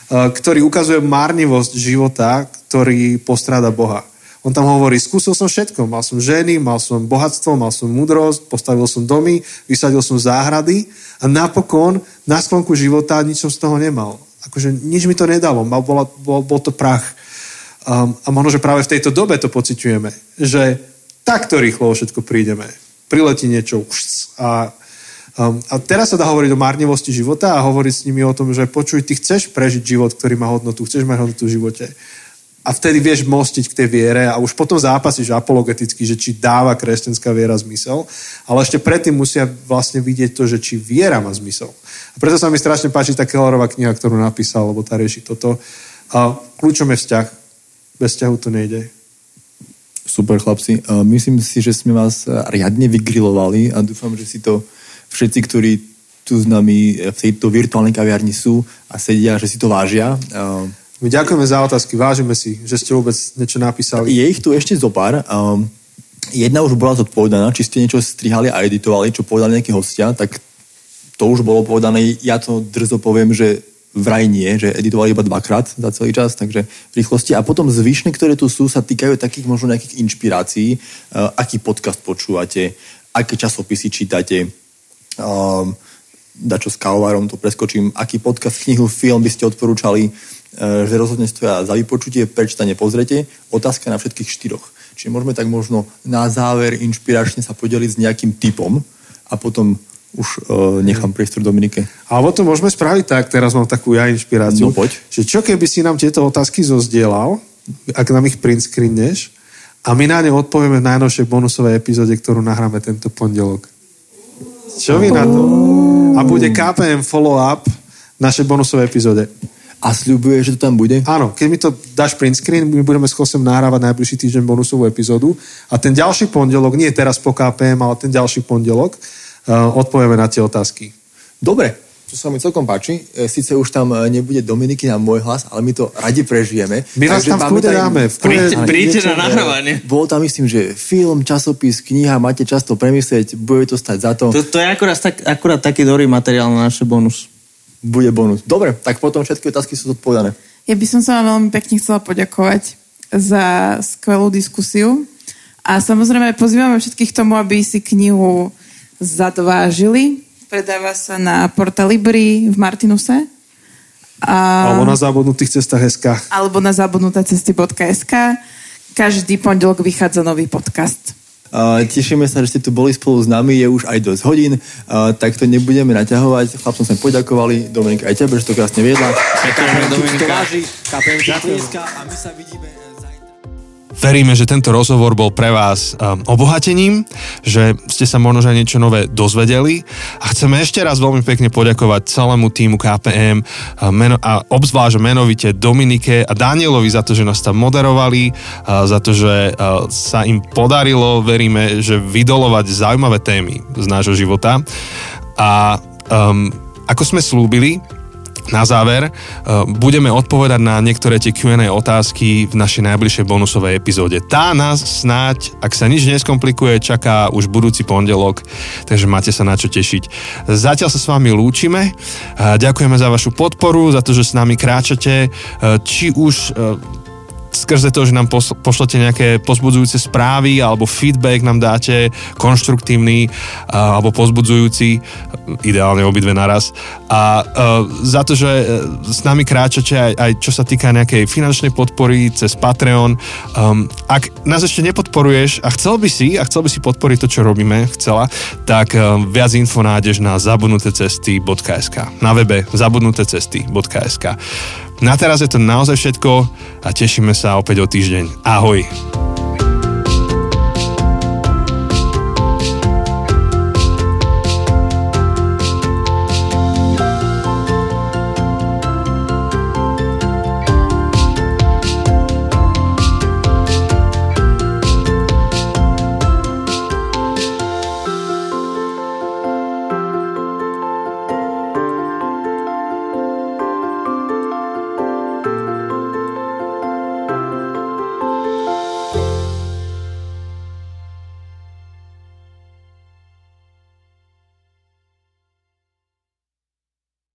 S2: ktorý ukazuje márnivosť života, ktorý postráda Boha. On tam hovorí, skúsil som všetko. Mal som ženy, mal som bohatstvo, mal som múdrosť, postavil som domy, vysadil som záhrady a napokon na sklonku života nič som z toho nemal. Akože nič mi to nedalo. Mal, bol, bol, bol to prach. Um, a možno, že práve v tejto dobe to pociťujeme, že takto rýchlo všetko prídeme. Priletí niečo a, um, a teraz sa dá hovoriť o márnivosti života a hovoriť s nimi o tom, že počuj, ty chceš prežiť život, ktorý má hodnotu, chceš mať hodnotu v živote a vtedy vieš mostiť k tej viere a už potom zápasíš apologeticky, že či dáva kresťanská viera zmysel, ale ešte predtým musia vlastne vidieť to, že či viera má zmysel. A preto sa mi strašne páči tá Kellerová kniha, ktorú napísal, lebo tá rieši toto. A kľúčom je vzťah. Bez vzťahu to nejde.
S6: Super chlapci. Myslím si, že sme vás riadne vygrilovali a dúfam, že si to všetci, ktorí tu s nami v tejto virtuálnej kaviarni sú a sedia, že si to vážia.
S2: My ďakujeme za otázky, vážime si, že ste vôbec niečo napísali.
S6: Je ich tu ešte zo pár. Um, jedna už bola zodpovedaná, či ste niečo strihali a editovali, čo povedali nejakí hostia, tak to už bolo povedané. Ja to drzo poviem, že vraj nie, že editovali iba dvakrát za celý čas, takže v rýchlosti. A potom zvyšné, ktoré tu sú, sa týkajú takých možno nejakých inšpirácií. Uh, aký podcast počúvate, aké časopisy čítate, um, dačo s kávovarom, to preskočím, aký podcast, knihu, film by ste odporúčali, že rozhodne stoja za vypočutie, prečítanie pozrete. Otázka na všetkých štyroch. Čiže môžeme tak možno na záver inšpiračne sa podeliť s nejakým typom a potom už uh, nechám priestor Dominike.
S2: Alebo to môžeme spraviť tak, teraz mám takú ja inšpiráciu.
S6: No poď.
S2: Že čo keby si nám tieto otázky zozdielal, ak nám ich print screeneš, a my na ne odpovieme v najnovšej bonusovej epizóde, ktorú nahráme tento pondelok. Čo vy na to? A bude KPM follow-up našej bonusovej epizóde.
S6: A sľubuje, že to tam bude?
S2: Áno, keď mi to dáš print screen, my budeme s Chosem nahrávať najbližší týždeň bonusovú epizódu a ten ďalší pondelok, nie teraz po KPM, ale ten ďalší pondelok, uh, odpovieme na tie otázky.
S6: Dobre, to sa mi celkom páči. E, Sice už tam e, nebude Dominiky na môj hlas, ale my to radi prežijeme.
S2: My vás tam v kúde dáme.
S1: Príďte na nahrávanie.
S6: Bol tam, myslím, že film, časopis, kniha, máte často premyslieť, bude to stať za to.
S1: To, to je akurát, tak, akurát taký dobrý materiál na naše bonus
S6: bude bonus. Dobre, tak potom všetky otázky sú zodpovedané.
S3: Ja by som sa vám veľmi pekne chcela poďakovať za skvelú diskusiu. A samozrejme pozývame všetkých k tomu, aby si knihu zadvážili. Predáva sa na Portalibri v Martinuse.
S2: A... Alebo na zabudnutých cestách SK.
S3: Alebo na zabudnuté cesty.sk. Každý pondelok vychádza nový podcast.
S6: Tešíme sa, že ste tu boli spolu s nami, je už aj dosť hodín, tak to nebudeme naťahovať. Chlapcom sme poďakovali, Dominika aj tebe, že to krásne viedla.
S1: Ďakujeme, Dominika.
S6: Ďakujem. a my sa vidíme.
S7: Veríme, že tento rozhovor bol pre vás um, obohatením, že ste sa možno aj niečo nové dozvedeli a chceme ešte raz veľmi pekne poďakovať celému týmu KPM a, obzvlášť menovite Dominike a Danielovi za to, že nás tam moderovali, za to, že sa im podarilo, veríme, že vydolovať zaujímavé témy z nášho života. A um, ako sme slúbili, na záver eh, budeme odpovedať na niektoré tie Q&A otázky v našej najbližšej bonusovej epizóde. Tá nás snáď, ak sa nič neskomplikuje, čaká už budúci pondelok, takže máte sa na čo tešiť. Zatiaľ sa s vami lúčime. Ďakujeme za vašu podporu, za to, že s nami kráčate, eh, či už
S2: skrze to, že nám pošlete nejaké pozbudzujúce správy alebo feedback nám dáte, konštruktívny alebo pozbudzujúci, ideálne obidve naraz. A uh, za to, že uh, s nami kráčate aj, aj čo sa týka nejakej finančnej podpory cez Patreon. Um, ak nás ešte nepodporuješ a chcel by si, a chcel by si podporiť to, čo robíme, chcela, tak um, viac info nájdeš na zabudnutecesty.sk na webe zabudnutecesty.sk Na teraz je to naozaj všetko a tešíme sa opäť o týždeň. Ahoj!